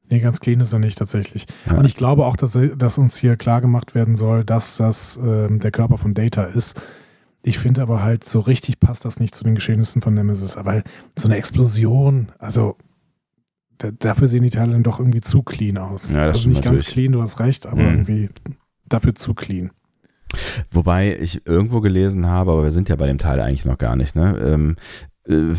Nee, ganz clean ist er nicht tatsächlich. Ja. Und ich glaube auch, dass, dass uns hier klar gemacht werden soll, dass das ähm, der Körper von Data ist. Ich finde aber halt, so richtig passt das nicht zu den Geschehnissen von Nemesis. Weil so eine Explosion, also da, dafür sehen die Teile dann doch irgendwie zu clean aus. Ja, das also nicht ganz natürlich. clean, du hast recht, aber Mhm. irgendwie dafür zu clean. Wobei ich irgendwo gelesen habe, aber wir sind ja bei dem Teil eigentlich noch gar nicht, ne? Ähm, äh,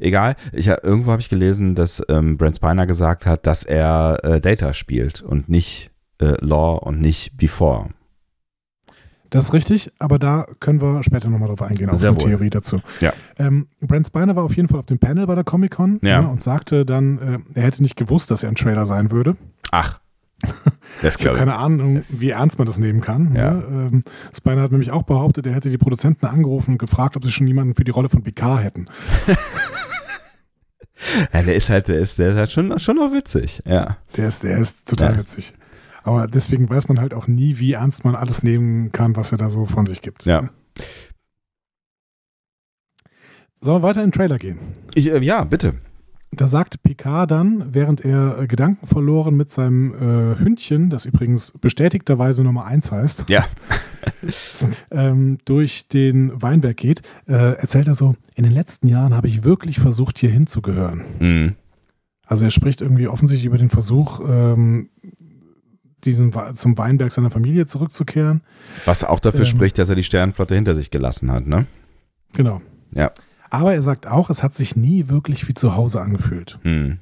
egal, ich, irgendwo habe ich gelesen, dass ähm, Brent Spiner gesagt hat, dass er äh, Data spielt und nicht äh, Law und nicht Before. Das ist richtig, aber da können wir später nochmal drauf eingehen, auf Sehr die wohl. Theorie dazu. Ja. Ähm, Brent Spiner war auf jeden Fall auf dem Panel bei der Comic-Con Ja. ne, und sagte dann, äh, er hätte nicht gewusst, dass er ein Trailer sein würde. Ach, das (laughs) Ich habe keine Ahnung, wie ernst man das nehmen kann. Ja. Ne? Ähm, Spiner hat nämlich auch behauptet, er hätte die Produzenten angerufen und gefragt, ob sie schon jemanden für die Rolle von Picard hätten. (laughs) Ja, der ist halt, der ist, der ist halt schon, schon noch witzig. Ja. Der ist, der ist total Ja. witzig. Aber deswegen weiß man halt auch nie, wie ernst man alles nehmen kann, was er da so von sich gibt. Ja. Sollen wir weiter in den Trailer gehen? Ich, äh, ja, bitte. Da sagte Picard dann, während er äh, Gedanken verloren mit seinem äh, Hündchen, das übrigens bestätigterweise Nummer 1 heißt, Ja. (laughs) ähm, durch den Weinberg geht, äh, erzählt er so, in den letzten Jahren habe ich wirklich versucht, hier hinzugehören. Mhm. Also er spricht irgendwie offensichtlich über den Versuch, ähm, diesen, zum Weinberg seiner Familie zurückzukehren. Was auch dafür Ähm. spricht, dass er die Sternenflotte hinter sich gelassen hat, ne? Genau. Ja. Aber er sagt auch, es hat sich nie wirklich wie zu Hause angefühlt. Mhm.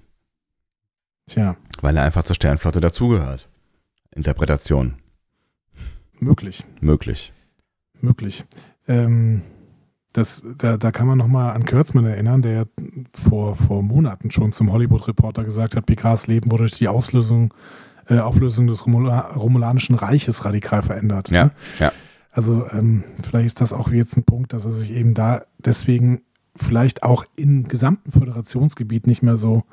Tja, Weil er einfach zur Sternenflotte dazugehört. Interpretation. möglich. Möglich. Möglich. Ähm, das, da, da kann man nochmal an Kurtzman erinnern, der ja vor, vor Monaten schon zum Hollywood Reporter gesagt hat, Picards Leben wurde durch die Auslösung, äh, Auflösung des Romula Romulanischen Reiches radikal verändert. Ja, ne? ja. Also ähm, vielleicht ist das auch jetzt ein Punkt, dass er sich eben da deswegen vielleicht auch im gesamten Föderationsgebiet nicht mehr so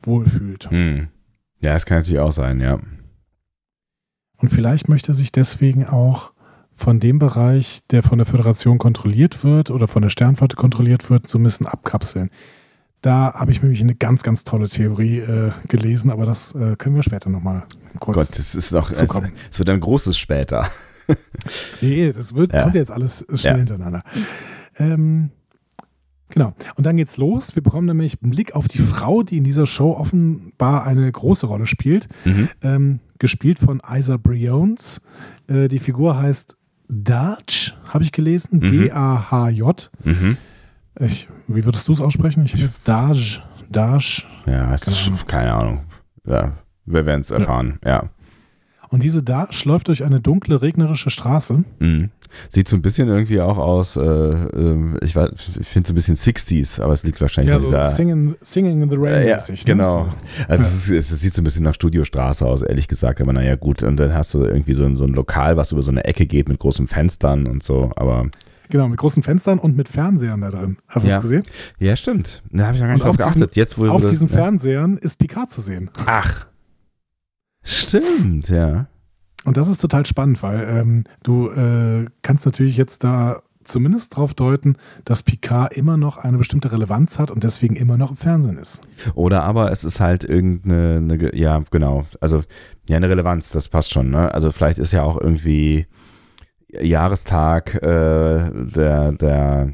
wohlfühlt. Hm. Ja, das kann natürlich auch sein, ja. Und vielleicht möchte er sich deswegen auch von dem Bereich, der von der Föderation kontrolliert wird oder von der Sternflotte kontrolliert wird, so ein bisschen abkapseln. Da habe ich nämlich eine ganz, ganz tolle Theorie äh, gelesen, aber das äh, können wir später nochmal kurz. Gott, das ist noch, es, es wird ein großes später. (laughs) Nee, das wird, Ja. kommt jetzt alles schnell Ja. hintereinander. Ähm, genau. Und dann geht's los. Wir bekommen nämlich einen Blick auf die Frau, die in dieser Show offenbar eine große Rolle spielt. Mhm. ähm, gespielt von Isa Briones. Äh, die Figur heißt Daj, habe ich gelesen. Mhm. D-A-H-J. Mhm. Ich, wie würdest du es aussprechen? Ich habe jetzt Daj, Daj. Ja, Keine schon, keine Ahnung. Ja, Wir werden es erfahren, ja. ja. Und diese Dash läuft durch eine dunkle, regnerische Straße. Mhm. Sieht so ein bisschen irgendwie auch aus, äh, äh, ich, ich finde es ein bisschen 60s, aber es liegt wahrscheinlich ja, so dieser, singing, singing in the Rain äh, ja, mäßig. Ne? Genau. Also ja. es, es, sieht so ein bisschen nach Studiostraße aus, ehrlich gesagt, aber naja gut. Und dann hast du irgendwie so ein, so ein Lokal, was über so eine Ecke geht mit großen Fenstern und so, aber... Genau, mit großen Fenstern und mit Fernsehern da drin. Hast du ja. es gesehen? Ja, stimmt. Da habe ich noch gar nicht drauf geachtet. Diesen, Jetzt, wo auf das, diesen Fernsehern ist Picard zu sehen. Ach. Stimmt, ja. Und das ist total spannend, weil ähm, du äh, kannst natürlich jetzt da zumindest darauf deuten, dass Picard immer noch eine bestimmte Relevanz hat und deswegen immer noch im Fernsehen ist. Oder aber es ist halt irgendeine, eine, ja, genau, also ja, eine Relevanz, das passt schon, ne? Also vielleicht ist ja auch irgendwie Jahrestag äh, der, der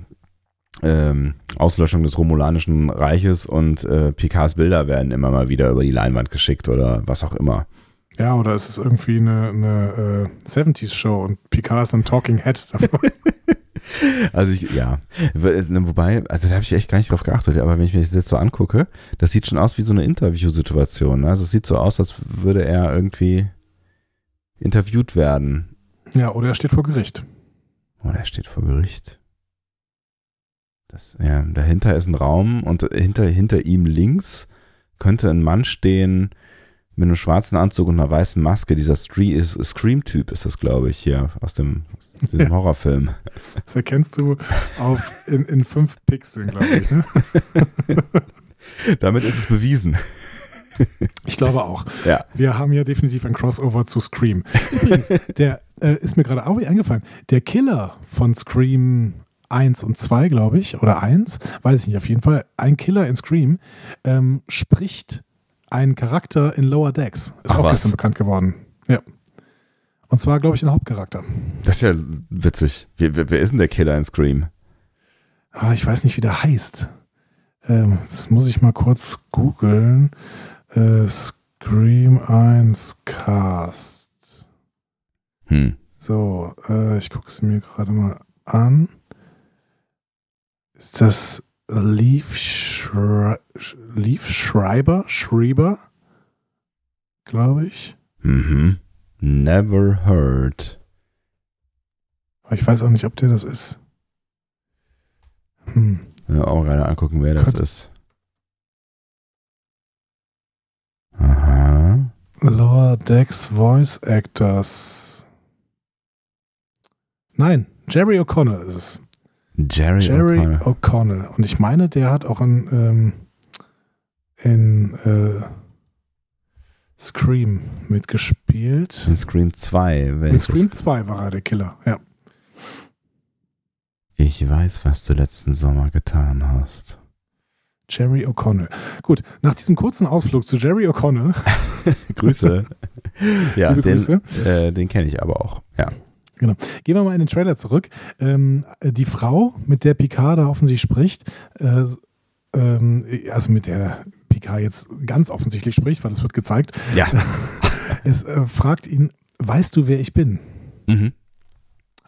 ähm, Auslöschung des Romulanischen Reiches und äh, Picards Bilder werden immer mal wieder über die Leinwand geschickt oder was auch immer. Ja, oder es ist irgendwie eine, eine äh, 70s-Show und Picard ist ein Talking Head davon. (laughs) (laughs) Also ich, ja, wobei, also da habe ich echt gar nicht drauf geachtet, aber wenn ich mir das jetzt so angucke, das sieht schon aus wie so eine Interviewsituation. Ne? Also es sieht so aus, als würde er irgendwie interviewt werden. Ja, oder er steht vor Gericht. Oder er steht vor Gericht. Das, ja, dahinter ist ein Raum und hinter, hinter ihm links könnte ein Mann stehen, mit einem schwarzen Anzug und einer weißen Maske. Dieser Scream-Typ ist das, glaube ich, hier aus dem, aus dem ja. Horrorfilm. Das erkennst du auf, in, in fünf Pixeln, glaube ich. Ne? (laughs) Damit ist es bewiesen. Ich glaube auch. Ja. Wir haben ja definitiv ein Crossover zu Scream. Übrigens, der äh, ist mir gerade auch eingefallen. Der Killer von Scream 1 und 2, glaube ich, oder 1, weiß ich nicht, auf jeden Fall, ein Killer in Scream, ähm, spricht ein Charakter in Lower Decks. Ist Ach, auch was? gestern bekannt geworden. Ja. Und zwar, glaube ich, ein Hauptcharakter. Das ist ja witzig. Wer, wer, wer ist denn der Killer in Scream? Ah, ich weiß nicht, wie der heißt. Ähm, das muss ich mal kurz googeln. Äh, Scream 1 Cast. Hm. So, äh, ich gucke es mir gerade mal an. Ist das Leaf, Schre Leaf Schreiber, Schreiber, glaube ich. Mhm. Never heard. Aber ich weiß auch nicht, ob der das ist. Hm. Ja, auch gerade angucken, wer das Gott. ist. Aha. Lower Decks Voice Actors. Nein, Jerry O'Connell ist es. Jerry, Jerry O'Connell. Und ich meine, der hat auch in, ähm, in äh, Scream mitgespielt. In Scream 2. In Scream 2 war er der Killer, ja. Ich weiß, was du letzten Sommer getan hast. Jerry O'Connell. Gut, nach diesem kurzen Ausflug zu Jerry O'Connell. (laughs) Grüße. (laughs) ja, Liebe den, Grüße. Äh, den kenne ich aber auch, ja. Genau. Gehen wir mal in den Trailer zurück. Ähm, die Frau, mit der Picard da offensichtlich spricht, äh, ähm, also mit der Picard jetzt ganz offensichtlich spricht, weil es wird gezeigt. Ja. (laughs) es äh, fragt ihn, weißt du, wer ich bin? Mhm.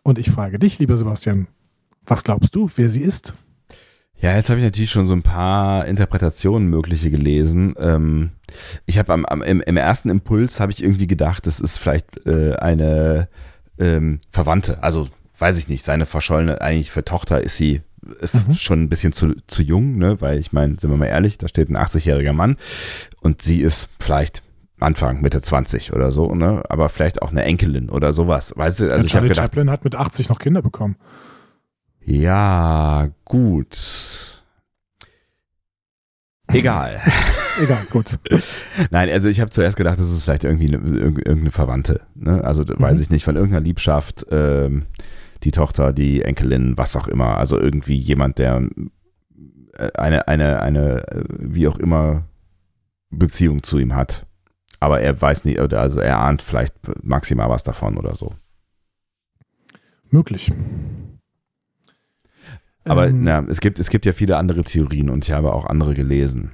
Und ich frage dich, lieber Sebastian, was glaubst du, wer sie ist? Ja, jetzt habe ich natürlich schon so ein paar Interpretationen mögliche gelesen. Ähm, ich habe am, am, im, im, ersten Impuls habe ich irgendwie gedacht, das ist vielleicht äh, eine ähm, Verwandte. Also weiß ich nicht, seine verschollene, eigentlich für Tochter ist sie äh, mhm. schon ein bisschen zu, zu jung, ne? weil ich meine, sind wir mal ehrlich, da steht ein 80-jähriger Mann und sie ist vielleicht Anfang, Mitte 20 oder so, ne? aber vielleicht auch eine Enkelin oder sowas. Weißt du, also ja, Charlie gedacht, Chaplin hat mit 80 noch Kinder bekommen. Ja, gut. Egal. (laughs) Egal, gut. Nein, also ich habe zuerst gedacht, das ist vielleicht irgendwie eine, irgendeine Verwandte. Ne? Also mhm. weiß ich nicht, von irgendeiner Liebschaft, ähm, die Tochter, die Enkelin, was auch immer. Also irgendwie jemand, der äh, eine, eine, eine, äh, wie auch immer, Beziehung zu ihm hat. Aber er weiß nicht, oder also er ahnt vielleicht maximal was davon oder so. Möglich. Aber ähm, na, es, gibt, es gibt ja viele andere Theorien und ich habe auch andere gelesen.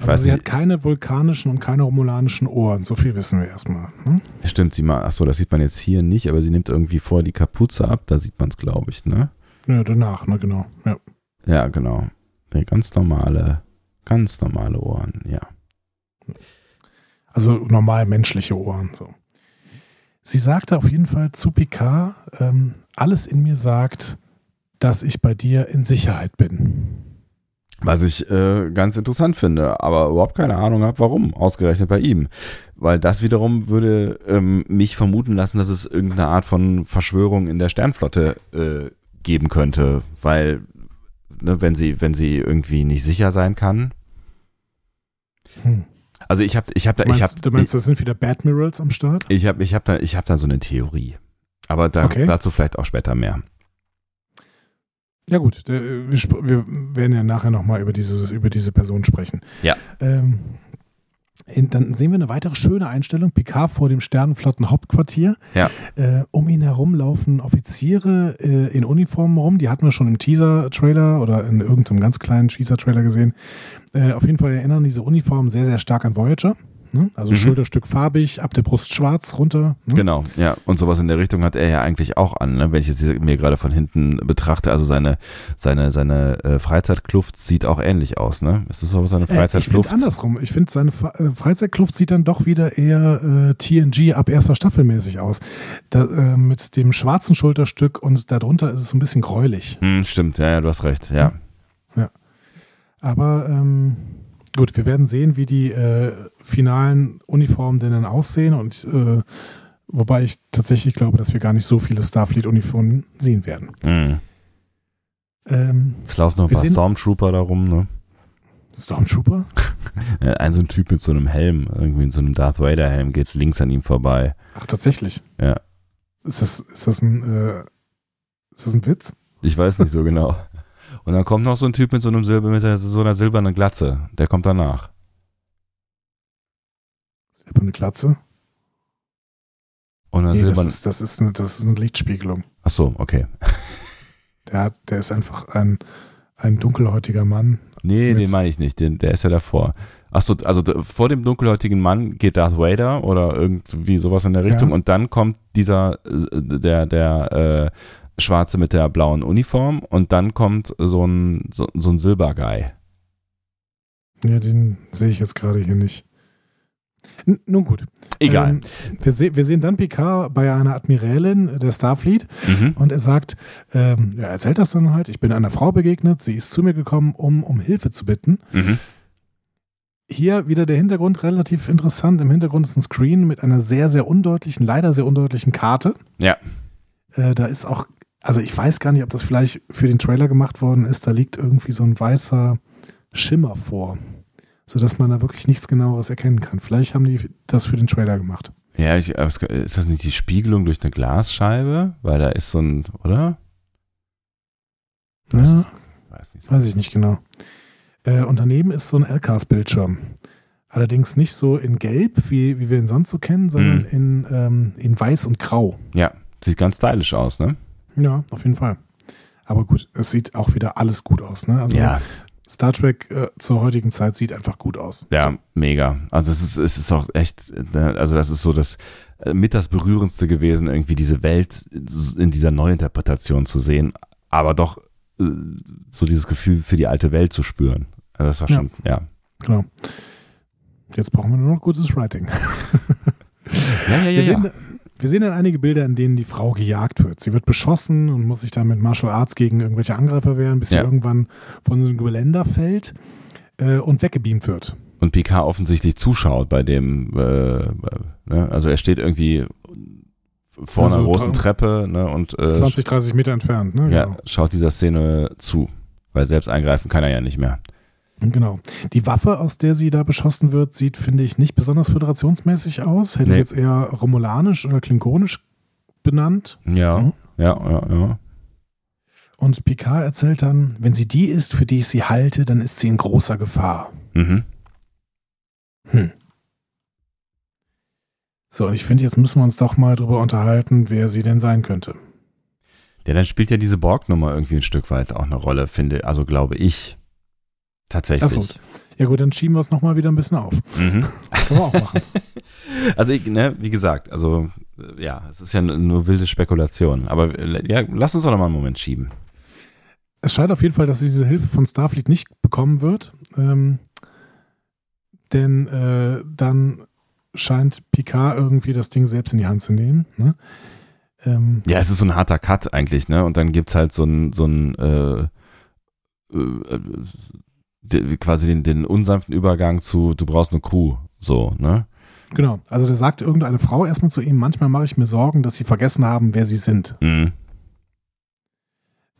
Also sie hat keine vulkanischen und keine romulanischen Ohren, so viel wissen wir erstmal. Hm? Stimmt, sie mal, achso, das sieht man jetzt hier nicht, aber sie nimmt irgendwie vor die Kapuze ab, da sieht man es, glaube ich, ne? Ja, danach, ne, genau. Ja, ja genau. Nee, ganz normale, ganz normale Ohren, ja. Also normal menschliche Ohren. So. Sie sagte auf jeden Fall zu Picard, ähm, alles in mir sagt, dass ich bei dir in Sicherheit bin. Was ich äh, ganz interessant finde, aber überhaupt keine Ahnung habe, warum, ausgerechnet bei ihm. Weil das wiederum würde ähm, mich vermuten lassen, dass es irgendeine Art von Verschwörung in der Sternflotte äh, geben könnte. Weil, ne, wenn sie, wenn sie irgendwie nicht sicher sein kann. Hm. Also ich habe, ich habe da, du meinst, ich habe, du meinst, das sind wieder Badmirals am Start? Ich habe, ich habe da, ich habe da so eine Theorie. Aber da, okay. dazu vielleicht auch später mehr. Ja gut, wir, wir werden ja nachher nochmal über, über diese Person sprechen. Ja. Ähm, dann sehen wir eine weitere schöne Einstellung. Picard vor dem Sternenflotten-Hauptquartier. Ja. Äh, um ihn herum laufen Offiziere äh, in Uniformen rum. Die hatten wir schon im Teaser-Trailer oder in irgendeinem ganz kleinen Teaser-Trailer gesehen. Äh, auf jeden Fall erinnern diese Uniformen sehr, sehr stark an Voyager. Ne? Also mhm. Schulterstück farbig, ab der Brust schwarz runter. Ne? Genau, ja. Und sowas in der Richtung hat er ja eigentlich auch an, ne? wenn ich es mir gerade von hinten betrachte. Also seine, seine, seine äh, Freizeitkluft sieht auch ähnlich aus. Ne? Ist das so seine Freizeitkluft? Äh, ich finde andersrum. Ich finde, seine äh, Freizeitkluft sieht dann doch wieder eher äh, TNG ab erster Staffel mäßig aus. Da, äh, mit dem schwarzen Schulterstück und darunter ist es so ein bisschen gräulich. Hm, stimmt, ja, ja, du hast recht, ja. Ja. Aber ähm, Gut, wir werden sehen, wie die äh, finalen Uniformen denn dann aussehen und äh, wobei ich tatsächlich glaube, dass wir gar nicht so viele Starfleet-Uniformen sehen werden. Mhm. Ähm, es laufen noch ein paar Stormtrooper da rum, ne? Stormtrooper? (laughs) ein so ein Typ mit so einem Helm, irgendwie in so einem Darth Vader-Helm, geht links an ihm vorbei. Ach, tatsächlich? Ja. Ist das, ist das ein, äh, ist das ein Witz? Ich weiß nicht so genau. Und dann kommt noch so ein Typ mit so einem Silber, mit so einer silbernen Glatze. Der kommt danach. Silberne Glatze? Und nee, das, ist, das, ist eine, das ist eine Lichtspiegelung. Ach so, okay. (laughs) Der, hat, der ist einfach ein, ein dunkelhäutiger Mann. Nee, den meine ich nicht. Den, der ist ja davor. Achso, also vor dem dunkelhäutigen Mann geht Darth Vader oder irgendwie sowas in der Richtung ja. und dann kommt dieser, äh, der, der, äh, Schwarze mit der blauen Uniform und dann kommt so ein, so, so ein Silberguy. Ja, den sehe ich jetzt gerade hier nicht. N nun gut. Egal. Ähm, wir, se wir, sehen dann Picard bei einer Admirälin der Starfleet mhm. und er sagt, ähm, er erzählt das dann halt, ich bin einer Frau begegnet, sie ist zu mir gekommen, um um Hilfe zu bitten. Mhm. Hier wieder der Hintergrund relativ interessant. Im Hintergrund ist ein Screen mit einer sehr, sehr undeutlichen, leider sehr undeutlichen Karte. Ja. Äh, da ist auch also ich weiß gar nicht, ob das vielleicht für den Trailer gemacht worden ist. Da liegt irgendwie so ein weißer Schimmer vor, sodass man da wirklich nichts genaueres erkennen kann. Vielleicht haben die das für den Trailer gemacht. Ja, ich, ist das nicht die Spiegelung durch eine Glasscheibe? Weil da ist so ein, oder? Weiß, ja, weiß, nicht so weiß ich nicht genau. Äh, und daneben ist so ein LCAS-Bildschirm. Allerdings nicht so in Gelb, wie, wie wir ihn sonst so kennen, sondern mhm. in, ähm, in Weiß und Grau. Ja, sieht ganz stylisch aus, ne? Ja, auf jeden Fall. Aber gut, es sieht auch wieder alles gut aus. Ne? Also ja. Star Trek äh, zur heutigen Zeit sieht einfach gut aus. Ja, so. mega. Also es ist, es ist auch echt, ne, also das ist so das äh, mit das Berührendste gewesen, irgendwie diese Welt in dieser Neuinterpretation zu sehen, aber doch äh, so dieses Gefühl für die alte Welt zu spüren. Also das war schon, ja. ja. Genau. Jetzt brauchen wir nur noch gutes Writing. ja, ja, ja. Wir, sehen, wir sehen dann einige Bilder, in denen die Frau gejagt wird. Sie wird beschossen und muss sich dann mit Martial Arts gegen irgendwelche Angreifer wehren, bis ja. sie irgendwann von so einem Geländer fällt äh, und weggebeamt wird. Und Picard offensichtlich zuschaut bei dem, äh, ne? also er steht irgendwie vor also einer großen Treppe ne? und äh, 20, 30 Meter entfernt. Ne? Ja, genau. schaut dieser Szene zu, weil selbst eingreifen kann er ja nicht mehr. Genau. Die Waffe, aus der sie da beschossen wird, sieht, finde ich, nicht besonders föderationsmäßig aus. Hätte nee. ich jetzt eher romulanisch oder klingonisch benannt. Ja, mhm. ja, ja, ja. Und Picard erzählt dann, wenn sie die ist, für die ich sie halte, dann ist sie in großer Gefahr. Mhm. Hm. So, und ich finde, jetzt müssen wir uns doch mal drüber unterhalten, wer sie denn sein könnte. Ja, dann spielt ja diese Borg-Nummer irgendwie ein Stück weit auch eine Rolle, finde, also glaube ich. Tatsächlich. Achso. Ja gut, dann schieben wir es nochmal wieder ein bisschen auf. Mhm. (laughs) Können wir auch machen. (laughs) Also, ich, ne, wie gesagt, also ja, es ist ja nur wilde Spekulation. Aber ja, lass uns doch nochmal einen Moment schieben. Es scheint auf jeden Fall, dass sie diese Hilfe von Starfleet nicht bekommen wird. Ähm, denn äh, dann scheint Picard irgendwie das Ding selbst in die Hand zu nehmen. Ne? Ähm, ja, es ist so ein harter Cut eigentlich, ne? Und dann gibt es halt so ein, so ein äh, äh, quasi den, den unsanften Übergang zu, du brauchst eine Kuh, so, ne? Genau, also da sagt irgendeine Frau erstmal zu ihm, manchmal mache ich mir Sorgen, dass sie vergessen haben, wer sie sind. Mhm.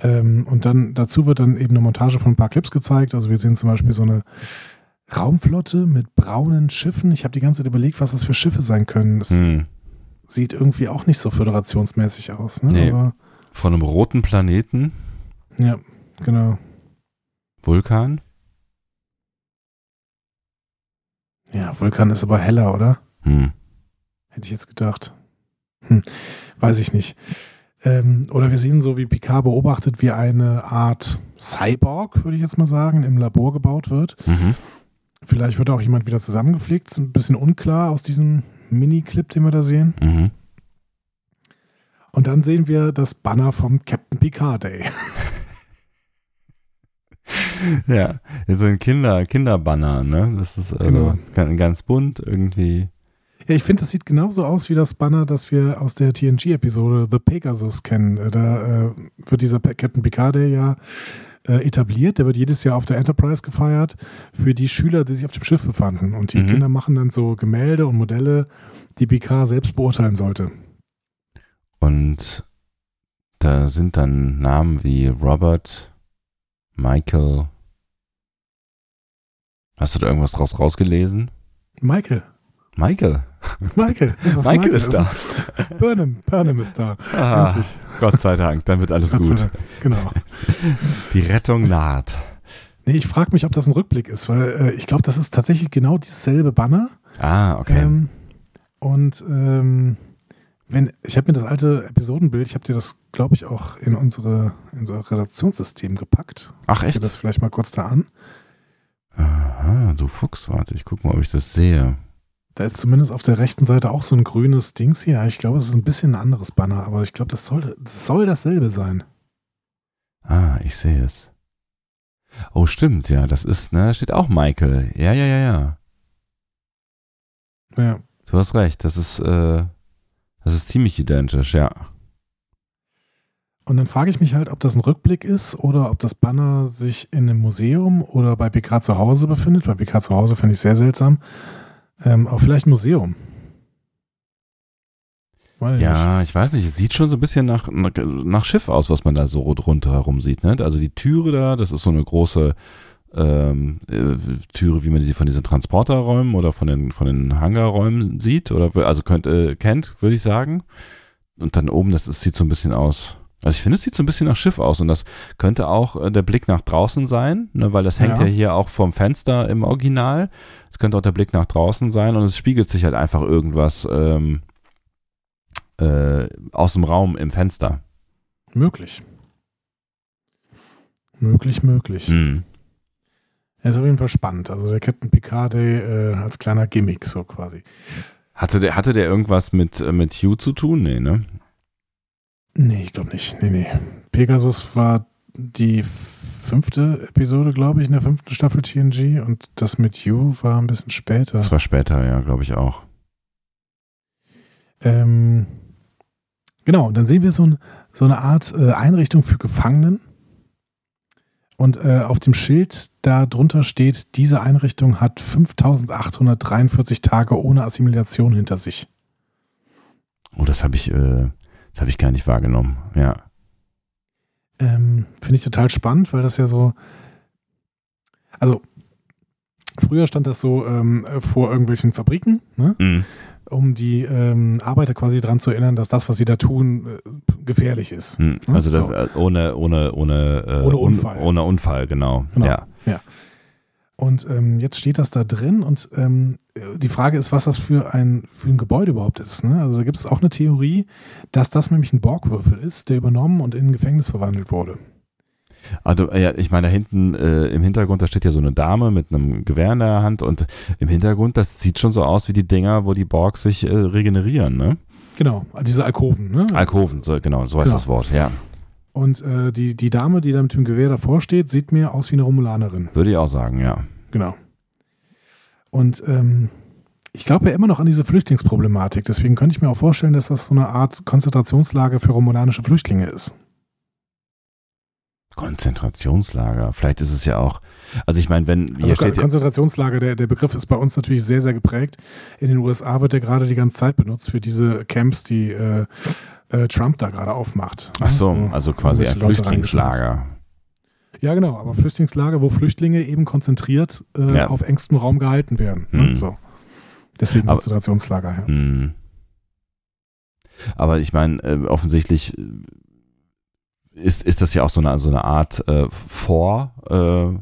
Ähm, und dann dazu wird dann eben eine Montage von ein paar Clips gezeigt. Also wir sehen zum Beispiel so eine Raumflotte mit braunen Schiffen. Ich habe die ganze Zeit überlegt, was das für Schiffe sein können. Das mhm. sieht irgendwie auch nicht so föderationsmäßig aus. Ne? Nee. Aber, von einem roten Planeten. Ja, genau. Vulkan? Ja, Vulkan ist aber heller, oder? Hm. Hätte ich jetzt gedacht. Hm, weiß ich nicht. Ähm, oder wir sehen so, wie Picard beobachtet, wie eine Art Cyborg, würde ich jetzt mal sagen, im Labor gebaut wird. Mhm. Vielleicht wird auch jemand wieder zusammengepflegt. Ist ein bisschen unklar aus diesem Mini-Clip, den wir da sehen. Mhm. Und dann sehen wir das Banner vom Captain Picard Day. (laughs) (laughs) ja, so ein Kinder, Kinderbanner, ne? Das ist also genau. ganz bunt irgendwie. Ja, ich finde, das sieht genauso aus wie das Banner, das wir aus der TNG-Episode The Pegasus kennen. Äh, da äh, wird dieser Captain Picard ja äh, etabliert. Der wird jedes Jahr auf der Enterprise gefeiert für die Schüler, die sich auf dem Schiff befanden. Und die mhm. Kinder machen dann so Gemälde und Modelle, die Picard selbst beurteilen sollte. Und da sind dann Namen wie Robert, Michael. Hast du da irgendwas draus rausgelesen? Michael. Michael. Michael. (laughs) Ist Michael, Michael ist da. Burnham, Burnham ist da. Ah, Gott sei Dank, dann wird alles Gott gut. Genau. (laughs) Die Rettung naht. Nee, ich frage mich, ob das ein Rückblick ist, weil äh, ich glaube, das ist tatsächlich genau dieselbe Banner. Ah, okay. Ähm, und ähm, wenn, ich habe mir das alte Episodenbild, ich habe dir das, glaube ich, auch in unsere, in unser Redaktionssystem gepackt. Ach echt? Ich das vielleicht mal kurz da an. Aha, du Fuchs, warte, ich gucke mal, ob ich das sehe. Da ist zumindest auf der rechten Seite auch so ein grünes Dings hier. Ich glaube, es ist ein bisschen ein anderes Banner, aber ich glaube, das soll, das soll dasselbe sein. Ah, ich sehe es. Oh, stimmt, ja, das ist, ne, da steht auch Michael. Ja, ja, ja, ja. Ja. Du hast recht, das ist, äh, das ist ziemlich identisch, ja. Und dann frage ich mich halt, ob das ein Rückblick ist oder ob das Banner sich in einem Museum oder bei PK zu Hause befindet. Bei PK zu Hause finde ich sehr seltsam. Ähm, aber vielleicht ein Museum. Weiß ja, nicht. ich weiß nicht. Es sieht schon so ein bisschen nach, nach Schiff aus, was man da so rundherum sieht. Ne? Also die Türe da, das ist so eine große ähm, äh, Türe, wie man sie von diesen Transporterräumen oder von den, von den Hangarräumen sieht. Oder also könnt, äh, kennt, würde ich sagen. Und dann oben, das, das sieht so ein bisschen aus. Also ich finde, es sieht so ein bisschen nach Schiff aus und das könnte auch äh, der Blick nach draußen sein, ne, weil das hängt ja. ja hier auch vom Fenster im Original. Es könnte auch der Blick nach draußen sein und es spiegelt sich halt einfach irgendwas ähm, äh, aus dem Raum im Fenster. Möglich. Möglich, möglich. Hm. Er ist auf jeden Fall spannend. Also der Captain Picard äh, als kleiner Gimmick so quasi. Hatte der, hatte der irgendwas mit, äh, mit Hugh zu tun? Nee, ne? Nee, ich glaube nicht. Nee, nee. Pegasus war die fünfte Episode, glaube ich, in der fünften Staffel TNG und das mit You war ein bisschen später. Das war später, ja, glaube ich auch. Ähm, genau, dann sehen wir so, ein, so eine Art äh, Einrichtung für Gefangenen. Und äh, auf dem Schild da drunter steht, diese Einrichtung hat 5843 Tage ohne Assimilation hinter sich. Oh, das habe ich, äh, das ich gar nicht wahrgenommen. Ja. Ähm, Finde ich total spannend, weil das ja so. Also, früher stand das so ähm, vor irgendwelchen Fabriken, ne? Mhm. Um die ähm, Arbeiter quasi daran zu erinnern, dass das, was sie da tun, äh, gefährlich ist. Mhm. Ne? Also das so. Äh, ohne, ohne, ohne, äh, ohne Unfall. ohne Unfall, genau. genau. Ja. ja. Und ähm, jetzt steht das da drin und ähm, die Frage ist, was das für ein, für ein Gebäude überhaupt ist. Ne? Also da gibt es auch eine Theorie, dass das nämlich ein Borgwürfel ist, der übernommen und in ein Gefängnis verwandelt wurde. Also, ja, ich meine, da hinten äh, im Hintergrund, da steht ja so eine Dame mit einem Gewehr in der Hand und im Hintergrund, das sieht schon so aus wie die Dinger, wo die Borgs sich äh, regenerieren, ne? Genau, diese Alkoven, ne? Alkoven, so, genau, so heißt genau. das Wort, ja. Und äh, die, die Dame, die da mit dem Gewehr davor steht, sieht mir aus wie eine Romulanerin. Würde ich auch sagen, ja. Genau. Und ähm, Ich glaube ja immer noch an diese Flüchtlingsproblematik. Deswegen könnte ich mir auch vorstellen, dass das so eine Art Konzentrationslager für romulanische Flüchtlinge ist. Konzentrationslager. Vielleicht ist es ja auch. Also ich meine, wenn hier also steht Konzentrationslager, der, der Begriff ist bei uns natürlich sehr, sehr geprägt. In den USA wird der gerade die ganze Zeit benutzt für diese Camps, die äh, äh, Trump da gerade aufmacht. Ach so, also quasi ein Flüchtlingslager. Ja, genau, aber Flüchtlingslager, wo Flüchtlinge eben konzentriert äh, ja. auf engstem Raum gehalten werden. Hm. So. Deswegen aber, Konzentrationslager, ja. Hm. Aber ich meine, äh, offensichtlich ist, ist das ja auch so eine, so eine Art äh, Vor, äh,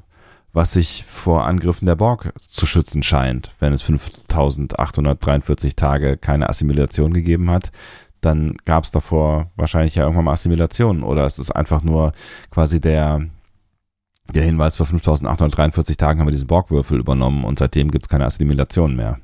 was sich vor Angriffen der Borg zu schützen scheint. Wenn es 5843 Tage keine Assimilation gegeben hat, dann gab es davor wahrscheinlich ja irgendwann mal Assimilation. Oder es ist einfach nur quasi der, der Hinweis, vor 5843 Tagen haben wir diesen Borgwürfel übernommen und seitdem gibt es keine Assimilation mehr.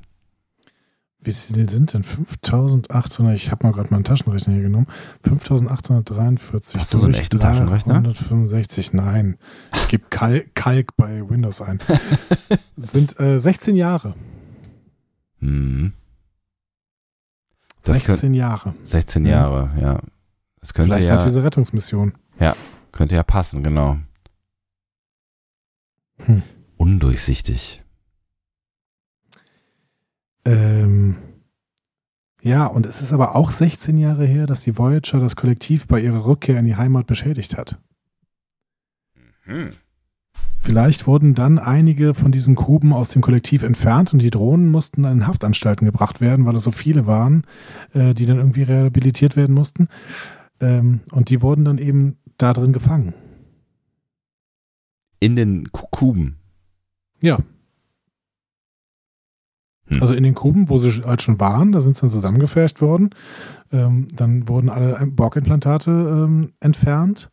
Wie viel sind denn 5800? Ich habe mal gerade meinen Taschenrechner hier genommen. 5843 Hast du so einen echten Taschenrechner? 165, nein. Ich gebe Kalk, Kalk bei Windows ein. (laughs) sind äh, 16 Jahre. Hm. 16 könnt, Jahre. 16 Jahre, ja. Das könnte Vielleicht ja, hat diese Rettungsmission. Ja, könnte ja passen, genau. Hm. Undurchsichtig. Ähm, ja, und es ist aber auch 16 Jahre her, dass die Voyager das Kollektiv bei ihrer Rückkehr in die Heimat beschädigt hat. Mhm. Vielleicht wurden dann einige von diesen Kuben aus dem Kollektiv entfernt und die Drohnen mussten in Haftanstalten gebracht werden, weil es so viele waren, äh, die dann irgendwie rehabilitiert werden mussten. Ähm, und die wurden dann eben da drin gefangen. In den Kuben? Ja. Hm. Also in den Kuben, wo sie halt schon waren, da sind sie dann zusammengefärscht worden. Ähm, dann wurden alle Borg-Implantate ähm, entfernt.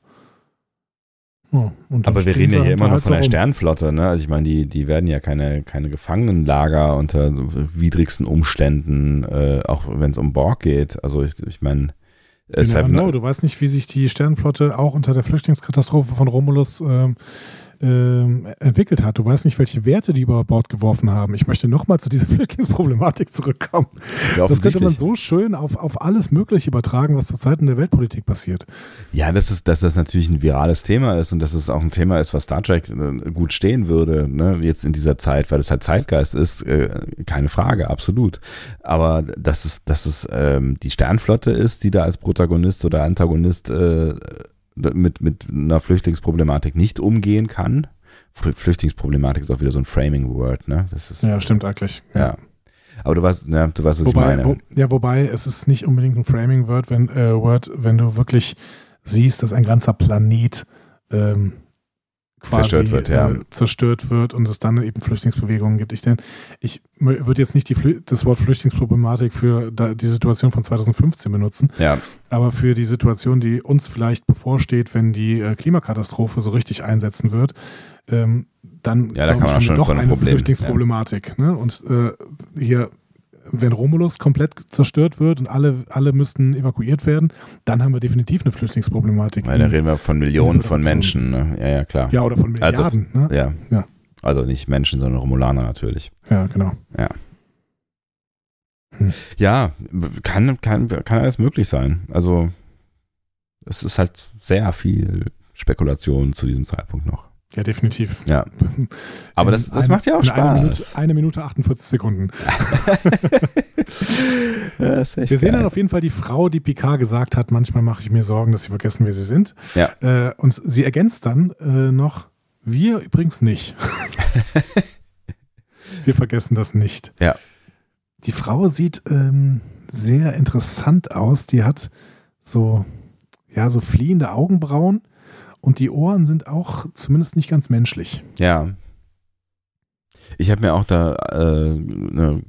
Ja, Aber wir reden ja hier immer noch halt von der Sternflotte, ne? Also ich meine, die, die werden ja keine, keine Gefangenenlager unter widrigsten Umständen, äh, auch wenn es um Borg geht. Also ich, ich meine. Es genau, du weißt nicht, wie sich die Sternflotte auch unter der Flüchtlingskatastrophe von Romulus äh, äh, entwickelt hat. Du weißt nicht, welche Werte die über Bord geworfen haben. Ich möchte nochmal zu dieser (laughs) Flüchtlingsproblematik zurückkommen. Ja, das könnte man so schön auf, auf alles Mögliche übertragen, was zurzeit in der Weltpolitik passiert. Ja, das ist, dass das natürlich ein virales Thema ist und dass es auch ein Thema ist, was Star Trek äh, gut stehen würde, ne? jetzt in dieser Zeit, weil es halt Zeitgeist ist, äh, keine Frage, absolut. Aber dass es, dass es ähm, die Sternflotte ist, die da als Protagonist oder Antagonist äh, mit, mit einer Flüchtlingsproblematik nicht umgehen kann. Flüchtlingsproblematik ist auch wieder so ein Framing-Word, ne? Das ist, ja, stimmt eigentlich. Ja. ja. Aber du weißt, ja, du weißt, was wobei, ich meine. Wo, ja, wobei es ist nicht unbedingt ein Framing-Word, wenn, äh, Word, wenn du wirklich siehst, dass ein ganzer Planet ähm, quasi zerstört wird, ja. äh, zerstört wird und es dann eben Flüchtlingsbewegungen gibt. Ich denke, ich würde jetzt nicht die, das Wort Flüchtlingsproblematik für die Situation von 2015 benutzen, ja. aber für die Situation, die uns vielleicht bevorsteht, wenn die äh, Klimakatastrophe so richtig einsetzen wird, ähm, dann ja, da kann man ich, schon doch eine Problem. Flüchtlingsproblematik. Ja. Ne? Und äh, hier wenn Romulus komplett zerstört wird und alle, alle müssten evakuiert werden, dann haben wir definitiv eine Flüchtlingsproblematik. Weil da reden wir von Millionen von Menschen. Ne? Ja, ja, klar. Ja, oder von Milliarden. Also, ne? ja. ja. Also nicht Menschen, sondern Romulaner natürlich. Ja, genau. Ja. Hm. Ja, kann, kann, kann alles möglich sein. Also es ist halt sehr viel Spekulation zu diesem Zeitpunkt noch. Ja, definitiv. Ja. Aber das, das eine, macht ja auch Spaß. Eine Minute, eine Minute 48 Sekunden. (laughs) Wir sehen geil. dann auf jeden Fall die Frau, die Picard gesagt hat, manchmal mache ich mir Sorgen, dass sie vergessen, wer sie sind. Ja. Äh, und sie ergänzt dann äh, noch, wir übrigens nicht. (laughs) wir vergessen das nicht. Ja. Die Frau sieht ähm, sehr interessant aus. Die hat so, ja, so fliehende Augenbrauen und die Ohren sind auch zumindest nicht ganz menschlich. Ja. Ich habe mir auch da, äh, ne,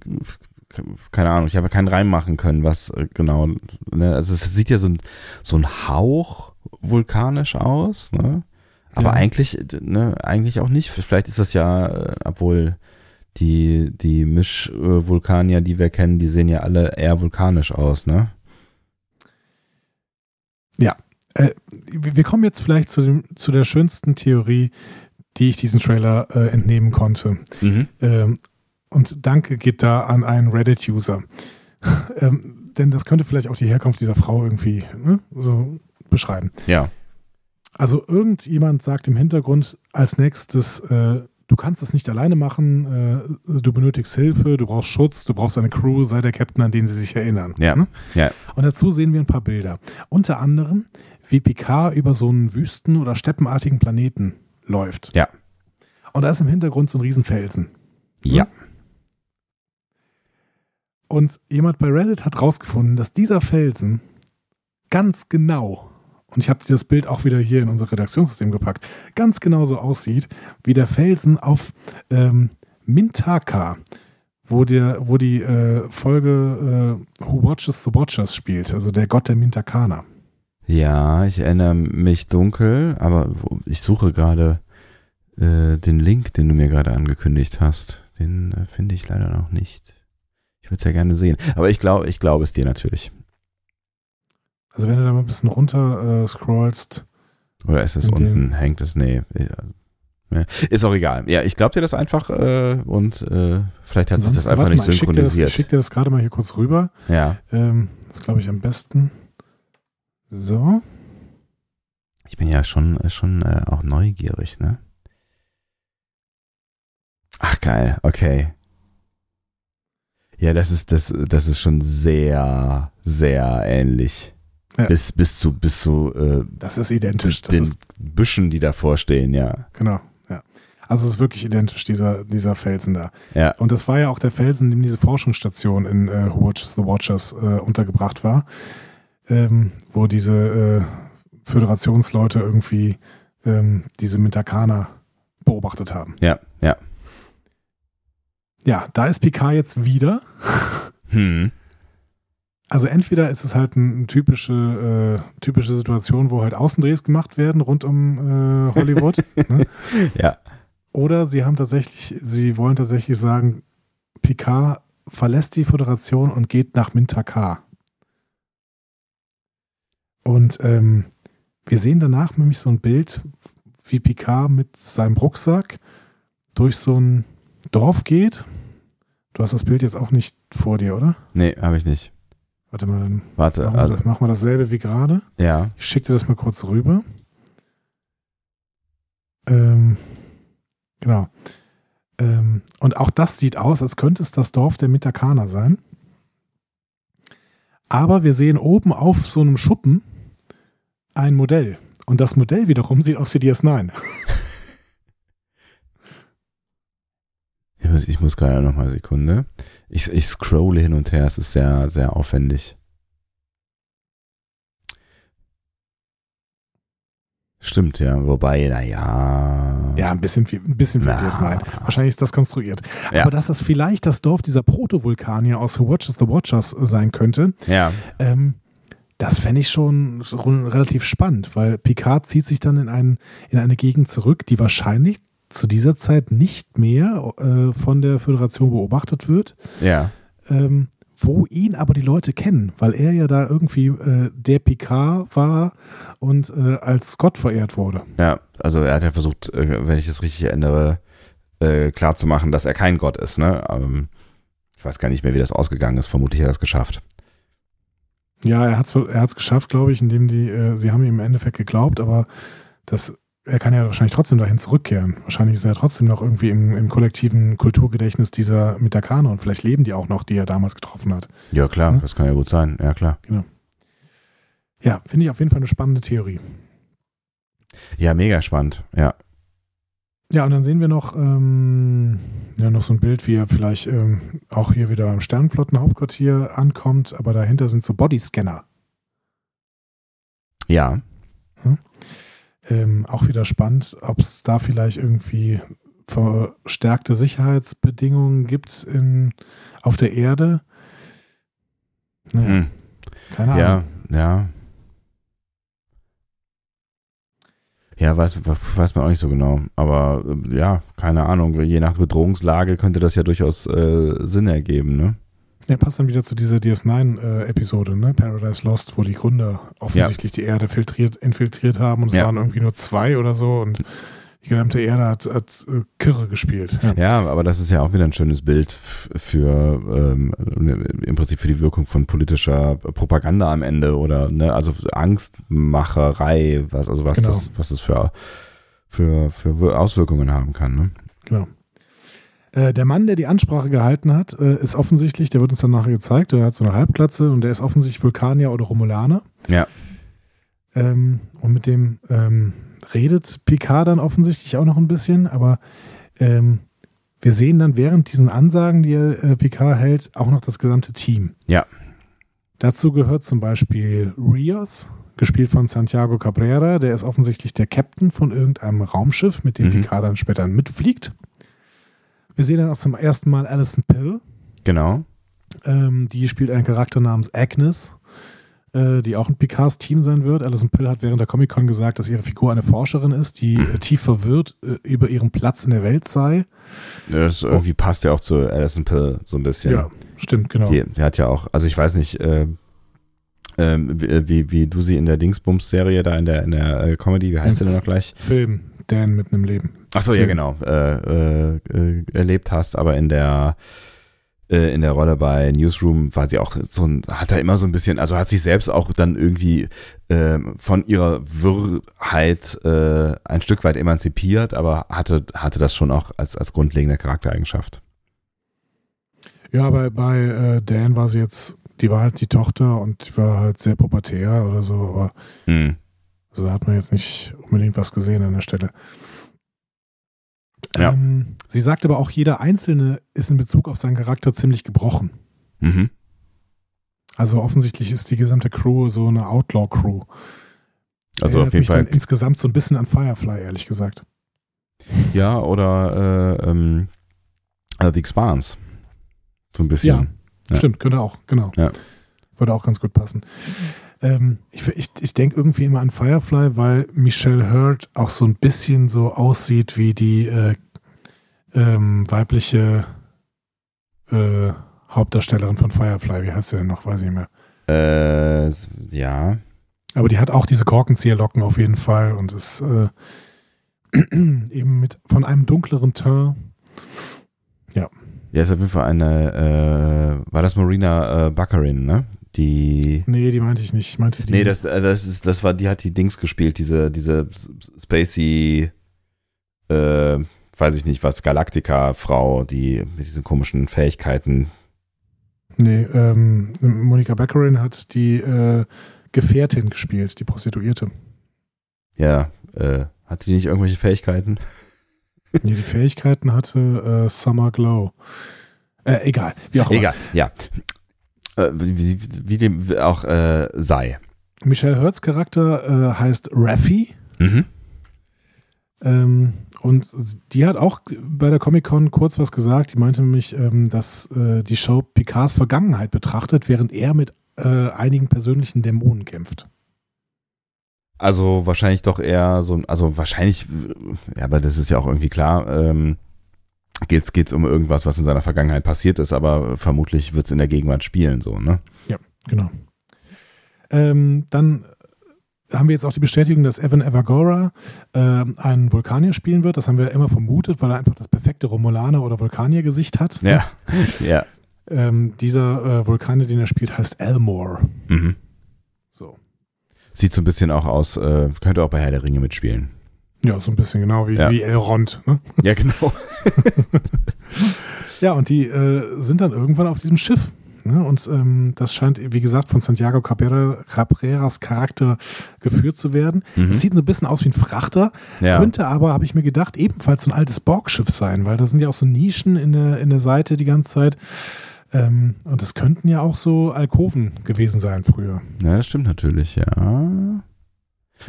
keine Ahnung, ich habe keinen Reim machen können, was äh, genau, ne, also es sieht ja so ein, so ein Hauch vulkanisch aus, ne? Aber ja. eigentlich, ne, eigentlich auch nicht. Vielleicht ist das ja, äh, obwohl die, die Mischvulkanier, die wir kennen, die sehen ja alle eher vulkanisch aus, ne? Ja, äh, wir kommen jetzt vielleicht zu, dem, zu der schönsten Theorie, die ich diesen Trailer äh, entnehmen konnte. Mhm. Ähm, Und Danke geht da an einen Reddit-User. (laughs) ähm, denn das könnte vielleicht auch die Herkunft dieser Frau irgendwie ne, so beschreiben. Ja. Also irgendjemand sagt im Hintergrund als nächstes, äh, du kannst es nicht alleine machen, äh, du benötigst Hilfe, du brauchst Schutz, du brauchst eine Crew, sei der Captain, an den sie sich erinnern. Ja. Ne? Ja. Und dazu sehen wir ein paar Bilder. Unter anderem, wie Picard über so einen wüsten- oder steppenartigen Planeten läuft. Ja. Und da ist im Hintergrund so ein Riesenfelsen. Ja. Und jemand bei Reddit hat rausgefunden, dass dieser Felsen ganz genau, und ich habe das Bild auch wieder hier in unser Redaktionssystem gepackt, ganz genau so aussieht, wie der Felsen auf ähm, Mintaka, wo, der, wo die äh, Folge äh, Who Watches the Watchers spielt, also der Gott der Mintakaner. Ja, ich erinnere mich dunkel, aber ich suche gerade äh, den Link, den du mir gerade angekündigt hast. Den äh, finde ich leider noch nicht. Ich würde es ja gerne sehen. Aber ich glaube, ich glaube es dir natürlich. Also wenn du da mal ein bisschen runter äh, scrollst, Oder ist es unten? Hängt es? Nee. Ist auch egal. Ja, ich glaube dir das einfach äh, und äh, vielleicht hat sich das einfach nicht mal, ich schick dir das- synchronisiert. Ich schicke dir das gerade mal hier kurz rüber. ja. Ähm, das glaube ich am besten. So. Ich bin ja schon, äh, schon äh, auch neugierig, ne? Ach geil, okay. Ja, das ist, das, das ist schon sehr, sehr ähnlich. Ja. Bis, bis zu, bis zu äh, Das ist identisch. Das den ist, Büschen, die davor stehen, ja. genau, ja. Also es ist wirklich identisch, dieser, dieser Felsen da. Ja, Und das war ja auch der Felsen, in dem diese Forschungsstation in äh, Who Watches the Watchers äh, untergebracht war, ähm, wo diese äh, Föderationsleute irgendwie ähm, diese Mitakaner beobachtet haben. ja, ja. Ja, da ist Picard jetzt wieder. (laughs) Hm. Also entweder ist es halt eine typische, äh, typische Situation, wo halt Außendrehs gemacht werden rund um äh, Hollywood. (laughs) ne? Ja, Oder sie haben tatsächlich, sie wollen tatsächlich sagen, Picard verlässt die Föderation und geht nach Mintakar. Und ähm, wir sehen danach nämlich so ein Bild, wie Picard mit seinem Rucksack durch so ein Dorf geht. Du hast das Bild jetzt auch nicht vor dir, oder? nee, habe ich nicht. Warte mal, dann Warte, machen wir, also, das, machen wir dasselbe wie gerade. ja, Ich schicke dir das mal kurz rüber. Ähm, genau. Ähm, und auch das sieht aus, als könnte es das Dorf der Mitakaner sein. Aber wir sehen oben auf so einem Schuppen ein Modell. Und das Modell wiederum sieht aus wie DS9. ich muss, ich muss gerade noch mal eine Sekunde. Ich, ich scrolle hin und her, es ist sehr, sehr aufwendig. Stimmt, ja. Wobei, naja. Ja, ein bisschen wie, ein bisschen wie Na. DS9. Wahrscheinlich ist das konstruiert. Ja. Aber dass das vielleicht das Dorf dieser Protovulkanier aus Who Watches the Watchers sein könnte, Ja, Ähm, das fände ich schon, relativ spannend, weil Picard zieht sich dann in, einen, in eine Gegend zurück, die wahrscheinlich zu dieser Zeit nicht mehr äh, von der Föderation beobachtet wird, ja. ähm, wo ihn aber die Leute kennen, weil er ja da irgendwie äh, der Picard war und äh, als Gott verehrt wurde. Ja, also er hat ja versucht, äh, wenn ich es richtig erinnere, äh, klarzumachen, dass er kein Gott ist, ne? Ähm, ich weiß gar nicht mehr, wie das ausgegangen ist. Vermutlich hat er es geschafft. Ja, er hat es er hat's geschafft, glaube ich, indem die, äh, sie haben ihm im Endeffekt geglaubt, aber das, er kann ja wahrscheinlich trotzdem dahin zurückkehren. Wahrscheinlich ist er trotzdem noch irgendwie im, im kollektiven Kulturgedächtnis dieser Mitakaner und vielleicht leben die auch noch, die er damals getroffen hat. Ja, klar, Ja. das kann ja gut sein. Ja, klar. Ja, finde ich auf jeden Fall eine spannende Theorie. Ja, mega spannend. Ja. Ja, und dann sehen wir noch, ähm, ja, noch so ein Bild, wie er vielleicht ähm, auch hier wieder beim Sternflottenhauptquartier ankommt, aber dahinter sind so Bodyscanner. Ja. Ähm, auch wieder spannend, ob es da vielleicht irgendwie verstärkte Sicherheitsbedingungen gibt in, auf der Erde. Naja, Hm. keine Ahnung. Ja, ja. Ja, weiß, weiß man auch nicht so genau. Aber äh, ja, keine Ahnung. Je nach Bedrohungslage könnte das ja durchaus äh, Sinn ergeben, ne? Ja, passt dann wieder zu dieser DS9-Episode, ne? Paradise Lost, wo die Gründer offensichtlich die Erde filtriert, infiltriert haben und es Ja. waren irgendwie nur zwei oder so und Die gesamte Erde hat, hat äh, Kirre gespielt. Ja. ja. aber das ist ja auch wieder ein schönes Bild für ähm, im Prinzip für die Wirkung von politischer Propaganda am Ende oder ne, also Angstmacherei, was also was genau. das was das für für für Auswirkungen haben kann. Ne? Genau. Äh, der Mann, der die Ansprache gehalten hat, äh, ist offensichtlich, der wird uns dann nachher gezeigt, der hat so eine Halbglatze und der ist offensichtlich Vulkanier oder Romulaner. Ja. Ähm, und mit dem ähm, redet Picard dann offensichtlich auch noch ein bisschen, aber ähm, wir sehen dann während diesen Ansagen, die äh, Picard hält, auch noch das gesamte Team. Ja. Dazu gehört zum Beispiel Rios, gespielt von Santiago Cabrera, der ist offensichtlich der Captain von irgendeinem Raumschiff, mit dem mhm. Picard dann später mitfliegt. Wir sehen dann auch zum ersten Mal Alison Pill. Genau. Ähm, die spielt einen Charakter namens Agnes, die auch ein Picards Team sein wird. Alison Pill hat während der Comic-Con gesagt, dass ihre Figur eine Forscherin ist, die mhm. tief verwirrt äh, über ihren Platz in der Welt sei. Das irgendwie passt ja auch zu Alison Pill so ein bisschen. Ja, stimmt, genau. Die, die hat ja auch, also ich weiß nicht, äh, ähm, wie, wie du sie in der Dingsbums-Serie da in der, in der äh, Comedy, wie heißt sie denn noch gleich? Film, Dan mit einem Leben. Achso, ja, genau. Äh, äh, erlebt hast, aber in der äh, in der Rolle bei Newsroom war sie auch so ein, hat er immer so ein bisschen, also hat sich selbst auch dann irgendwie äh, von ihrer Wirrheit äh, ein Stück weit emanzipiert, aber hatte, hatte das schon auch als, als grundlegende Charaktereigenschaft. Ja, bei, bei äh, Dan war sie jetzt, die war halt die Tochter und die war halt sehr pubertär oder so, aber hm. also da hat man jetzt nicht unbedingt was gesehen an der Stelle. Ja. Ähm, sie sagt aber auch, jeder Einzelne ist in Bezug auf seinen Charakter ziemlich gebrochen. Mhm. Also offensichtlich ist die gesamte Crew so eine Outlaw-Crew. Also auf jeden Fall. insgesamt so ein bisschen an Firefly, ehrlich gesagt. Ja, oder äh, ähm, The Expanse. So ein bisschen. Ja, ja. stimmt, könnte auch, genau. Ja. Würde auch ganz gut passen. Ähm, ich ich, ich denke irgendwie immer an Firefly, weil Michelle Hurd auch so ein bisschen so aussieht wie die äh, ähm, weibliche äh, Hauptdarstellerin von Firefly. Wie heißt sie denn noch? Weiß ich nicht mehr. Äh, ja. Aber die hat auch diese Korkenzieherlocken auf jeden Fall und ist äh, (clears throat) eben mit von einem dunkleren Teint. Ja. Ja, ist auf jeden Fall eine, äh, war das Marina äh, Baccarin, ne? Die. Nee, die meinte ich nicht. Ich meinte die. Nee, das, äh, das, ist, das war, die hat die Dings gespielt, diese, diese Spacey, äh, weiß ich nicht was, Galactica-Frau, die mit diesen komischen Fähigkeiten. Nee, ähm, Monika Baccarin hat die äh, Gefährtin gespielt, die Prostituierte. Ja, äh, hat sie nicht irgendwelche Fähigkeiten? (laughs) Nee, die Fähigkeiten hatte äh, Summer Glow. Äh, egal, wie auch immer. Egal, ja. Äh, wie, wie, dem auch äh, sei. Michelle Hurts Charakter äh, heißt Raffi. Mhm. Ähm, und die hat auch bei der Comic-Con kurz was gesagt. Die meinte nämlich, ähm, dass äh, die Show Picards Vergangenheit betrachtet, während er mit äh, einigen persönlichen Dämonen kämpft. Also wahrscheinlich doch eher so, also wahrscheinlich, ja, aber das ist ja auch irgendwie klar, ähm, geht's geht's um irgendwas, was in seiner Vergangenheit passiert ist, aber vermutlich wird es in der Gegenwart spielen, so, ne? Ja, genau. Ähm, dann haben wir jetzt auch die Bestätigung, dass Evan Evagora äh, einen Vulkanier spielen wird. Das haben wir immer vermutet, weil er einfach das perfekte Romulaner- oder Vulkanier-Gesicht hat. Ja, (laughs) ja. Ähm, dieser äh, Vulkanier, den er spielt, heißt Elmore. Mhm. So. Sieht so ein bisschen auch aus, äh, könnte auch bei Herr der Ringe mitspielen. Ja, so ein bisschen genau wie, ja. wie Elrond. Ne? (laughs) Ja, genau. (laughs) ja, und die äh, sind dann irgendwann auf diesem Schiff. Ne? Und ähm, das scheint, wie gesagt, von Santiago Cabrera, Cabreras Charakter geführt zu werden. Mhm. Es sieht so ein bisschen aus wie ein Frachter, ja. könnte aber, habe ich mir gedacht, ebenfalls so ein altes Borgschiff sein, weil da sind ja auch so Nischen in der, in der Seite die ganze Zeit. Ähm, und das könnten ja auch so Alkoven gewesen sein früher. Ja, das stimmt natürlich, ja.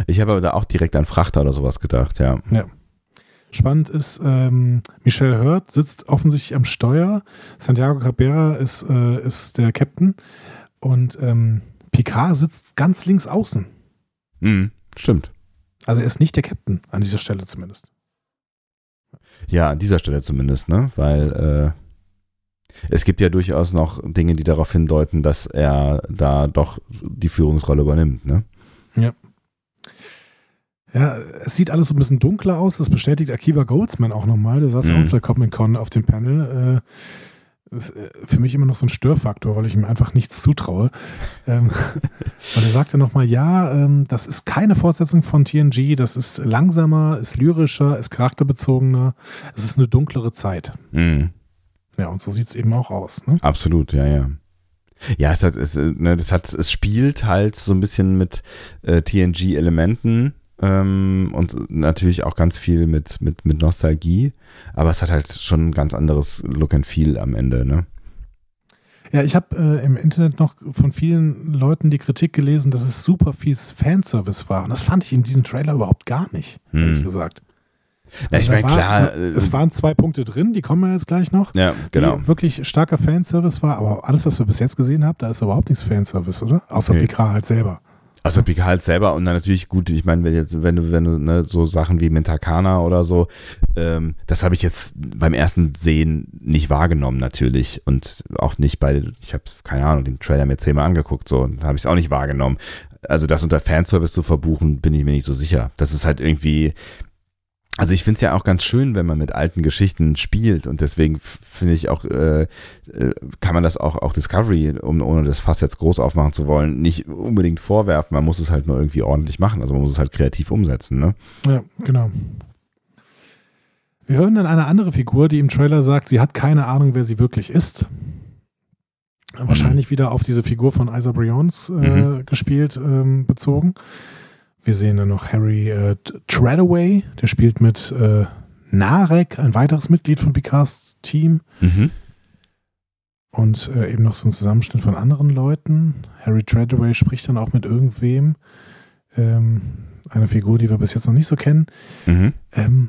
Ich habe aber da auch direkt an Frachter oder sowas gedacht, ja. Ja. Spannend ist, ähm, Michelle Hurt sitzt offensichtlich am Steuer. Santiago Cabrera ist, äh, ist der Captain. Und ähm, Picard sitzt ganz links außen. Mhm, stimmt. Also er ist nicht der Captain, an dieser Stelle zumindest. Ja, an dieser Stelle zumindest, ne? Weil äh, es gibt ja durchaus noch Dinge, die darauf hindeuten, dass er da doch die Führungsrolle übernimmt, ne? Ja. Ja, es sieht alles so ein bisschen dunkler aus. Das bestätigt Akiva Goldsman auch nochmal. Der saß Mhm. auf der Comic Con auf dem Panel. Äh, das ist äh, für mich immer noch so ein Störfaktor, weil ich ihm einfach nichts zutraue. Ähm, (laughs) und er sagte nochmal, ja, ähm, das ist keine Fortsetzung von TNG. Das ist langsamer, ist lyrischer, ist charakterbezogener. Es ist eine dunklere Zeit. Mhm. Ja, und so sieht es eben auch aus. Ne? Absolut, ja, ja. Ja, es hat, es, äh, ne, das hat, es spielt halt so ein bisschen mit äh, TNG-Elementen ähm, und natürlich auch ganz viel mit, mit, mit Nostalgie, aber es hat halt schon ein ganz anderes Look and Feel am Ende, ne? Ja, ich habe äh, im Internet noch von vielen Leuten die Kritik gelesen, dass es super viel Fanservice war. Und das fand ich in diesem Trailer überhaupt gar nicht, ehrlich Hm. gesagt. Ja, ich Also meine, klar, Es waren zwei Punkte drin, die kommen wir jetzt gleich noch. ja, genau. Wirklich starker Fanservice war, aber alles, was wir bis jetzt gesehen haben, da ist überhaupt nichts Fanservice, oder? Außer Nee. Picard halt selber. Also Picard selber und dann natürlich gut, ich meine, wenn jetzt, wenn du, wenn du ne, so Sachen wie Mentakana oder so, ähm, das habe ich jetzt beim ersten Sehen nicht wahrgenommen natürlich und auch nicht bei, ich habe keine Ahnung, den Trailer mir zehnmal angeguckt, so, und habe ich es auch nicht wahrgenommen. Also das unter Fanservice zu verbuchen, bin ich mir nicht so sicher. Das ist halt irgendwie, also ich finde es ja auch ganz schön, wenn man mit alten Geschichten spielt und deswegen finde ich auch, äh, äh, kann man das auch, auch Discovery, um, ohne das Fass jetzt groß aufmachen zu wollen, nicht unbedingt vorwerfen. Man muss es halt nur irgendwie ordentlich machen. Also man muss es halt kreativ umsetzen. Ne? Ja, genau. Wir hören dann eine andere Figur, die im Trailer sagt, sie hat keine Ahnung, wer sie wirklich ist. Wahrscheinlich wieder auf diese Figur von Isa Brions äh, Mhm. gespielt, ähm, bezogen. Wir sehen dann noch Harry äh, Treadaway, der spielt mit äh, Narek, ein weiteres Mitglied von Picards Team. Mhm. Und äh, eben noch so ein Zusammenschnitt von anderen Leuten. Harry Treadaway spricht dann auch mit irgendwem. Ähm, eine Figur, die wir bis jetzt noch nicht so kennen. Mhm. Ähm,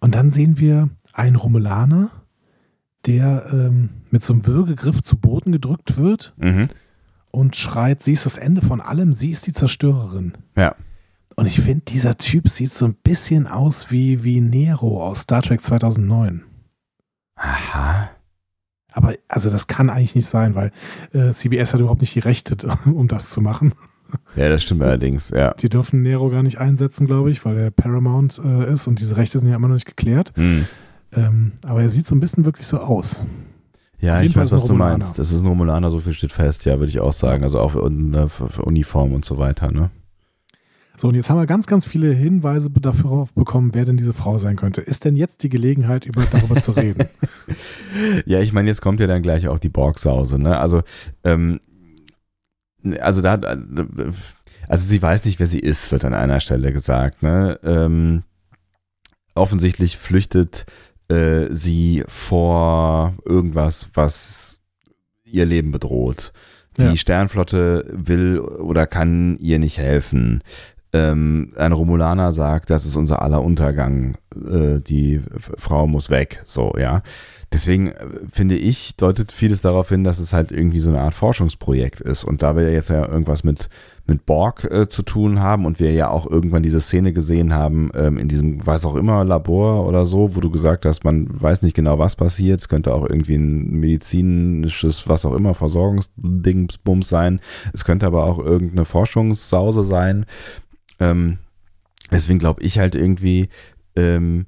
und dann sehen wir einen Romulaner, der ähm, mit so einem Würgegriff zu Boden gedrückt wird Mhm. und schreit, sie ist das Ende von allem, sie ist die Zerstörerin. Ja. Und ich finde, dieser Typ sieht so ein bisschen aus wie, wie Nero aus Star Trek 2009. Aha. Aber also das kann eigentlich nicht sein, weil äh, CBS hat überhaupt nicht die Rechte, (laughs) um das zu machen. Ja, das stimmt allerdings, ja. Die dürfen Nero gar nicht einsetzen, glaube ich, weil er Paramount äh, ist und diese Rechte sind ja immer noch nicht geklärt. Mhm. Ähm, aber er sieht so ein bisschen wirklich so aus. Ja, ich weiß, was du meinst. Das ist ein Romulaner, so viel steht fest, ja, würde ich auch sagen. Also auch in der Uniform und so weiter, ne? So, und jetzt haben wir ganz, ganz viele Hinweise dafür bekommen, wer denn diese Frau sein könnte. Ist denn jetzt die Gelegenheit, über, darüber zu reden? (laughs) Ja, ich meine, jetzt kommt ja dann gleich auch die Borgsause, ne? Also, ähm, also da, also sie weiß nicht, wer sie ist, wird an einer Stelle gesagt, ne? Ähm, offensichtlich flüchtet äh, sie vor irgendwas, was ihr Leben bedroht. Die Ja. Sternflotte will oder kann ihr nicht helfen. Ähm, ein Romulaner sagt, das ist unser aller Untergang. Äh, die Frau muss weg. So, ja. Deswegen äh, finde ich, deutet vieles darauf hin, dass es halt irgendwie so eine Art Forschungsprojekt ist. Und da wir jetzt ja irgendwas mit, mit Borg äh, zu tun haben und wir ja auch irgendwann diese Szene gesehen haben, ähm, in diesem, was auch immer, Labor oder so, wo du gesagt hast, man weiß nicht genau, was passiert. Es könnte auch irgendwie ein medizinisches, was auch immer, Versorgungsdingsbums sein. Es könnte aber auch irgendeine Forschungssause sein. Ähm, deswegen glaube ich halt irgendwie, ähm,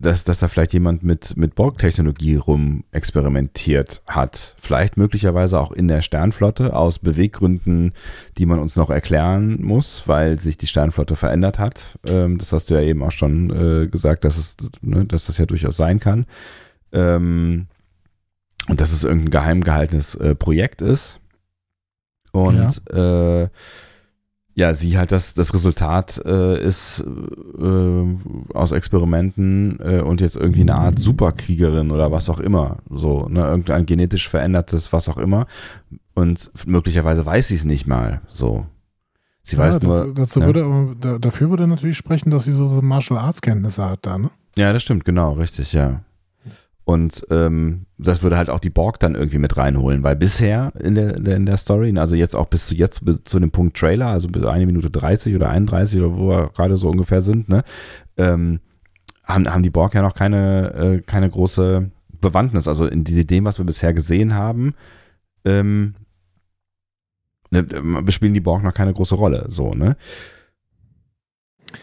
dass, dass da vielleicht jemand mit, mit Borg-Technologie rum experimentiert hat. Vielleicht möglicherweise auch in der Sternflotte aus Beweggründen, die man uns noch erklären muss, weil sich die Sternflotte verändert hat. Ähm, das hast du ja eben auch schon äh, gesagt, dass, es, ne, dass das ja durchaus sein kann. Ähm, und dass es irgendein geheim gehaltenes äh, Projekt ist. Und ja. Äh, ja, sie halt das, das Resultat äh, ist äh, aus Experimenten äh, und jetzt irgendwie eine Art Superkriegerin oder was auch immer. So, ne, irgendein genetisch verändertes, was auch immer. Und möglicherweise weiß sie es nicht mal. So. Sie ja, weiß nur. Dazu ja. würde, da, dafür würde natürlich sprechen, dass sie so, so Martial Arts Kenntnisse hat da, ne? Ja, das stimmt, genau, richtig, ja. Und ähm, das würde halt auch die Borg dann irgendwie mit reinholen, weil bisher in der, in der Story, also jetzt auch bis zu jetzt bis zu dem Punkt Trailer, also bis eine Minute 30 oder 31 oder wo wir gerade so ungefähr sind, ne, ähm, haben, haben die Borg ja noch keine, äh, keine große Bewandtnis. Also in dem, was wir bisher gesehen haben, ähm, ne, spielen die Borg noch keine große Rolle, so, ne?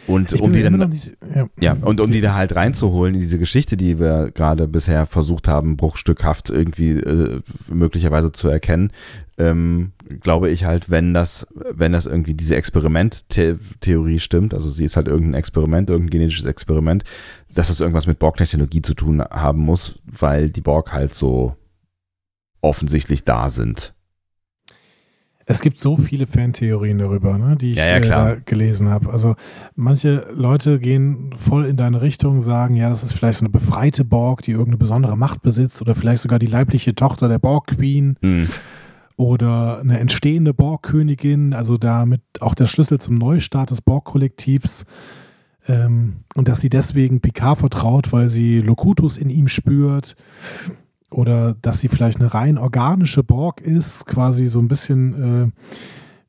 Und Ich um die dann, nicht, ja. ja, und um die da halt reinzuholen in diese Geschichte, die wir gerade bisher versucht haben, bruchstückhaft irgendwie äh, möglicherweise zu erkennen, ähm, glaube ich halt, wenn das, wenn das irgendwie diese Experimenttheorie stimmt, also sie ist halt irgendein Experiment, irgendein genetisches Experiment, dass das irgendwas mit Borg-Technologie zu tun haben muss, weil die Borg halt so offensichtlich da sind. Es gibt so viele Fantheorien darüber, ne, die ich Ja, ja, äh, gelesen habe. Also manche Leute gehen voll in deine Richtung, sagen, ja, das ist vielleicht so eine befreite Borg, die irgendeine besondere Macht besitzt oder vielleicht sogar die leibliche Tochter der Borg-Queen Hm. oder eine entstehende Borg-Königin, also damit auch der Schlüssel zum Neustart des Borg-Kollektivs. Ähm, und dass sie deswegen Picard vertraut, weil sie Locutus in ihm spürt. Oder dass sie vielleicht eine rein organische Borg ist, quasi so ein bisschen äh,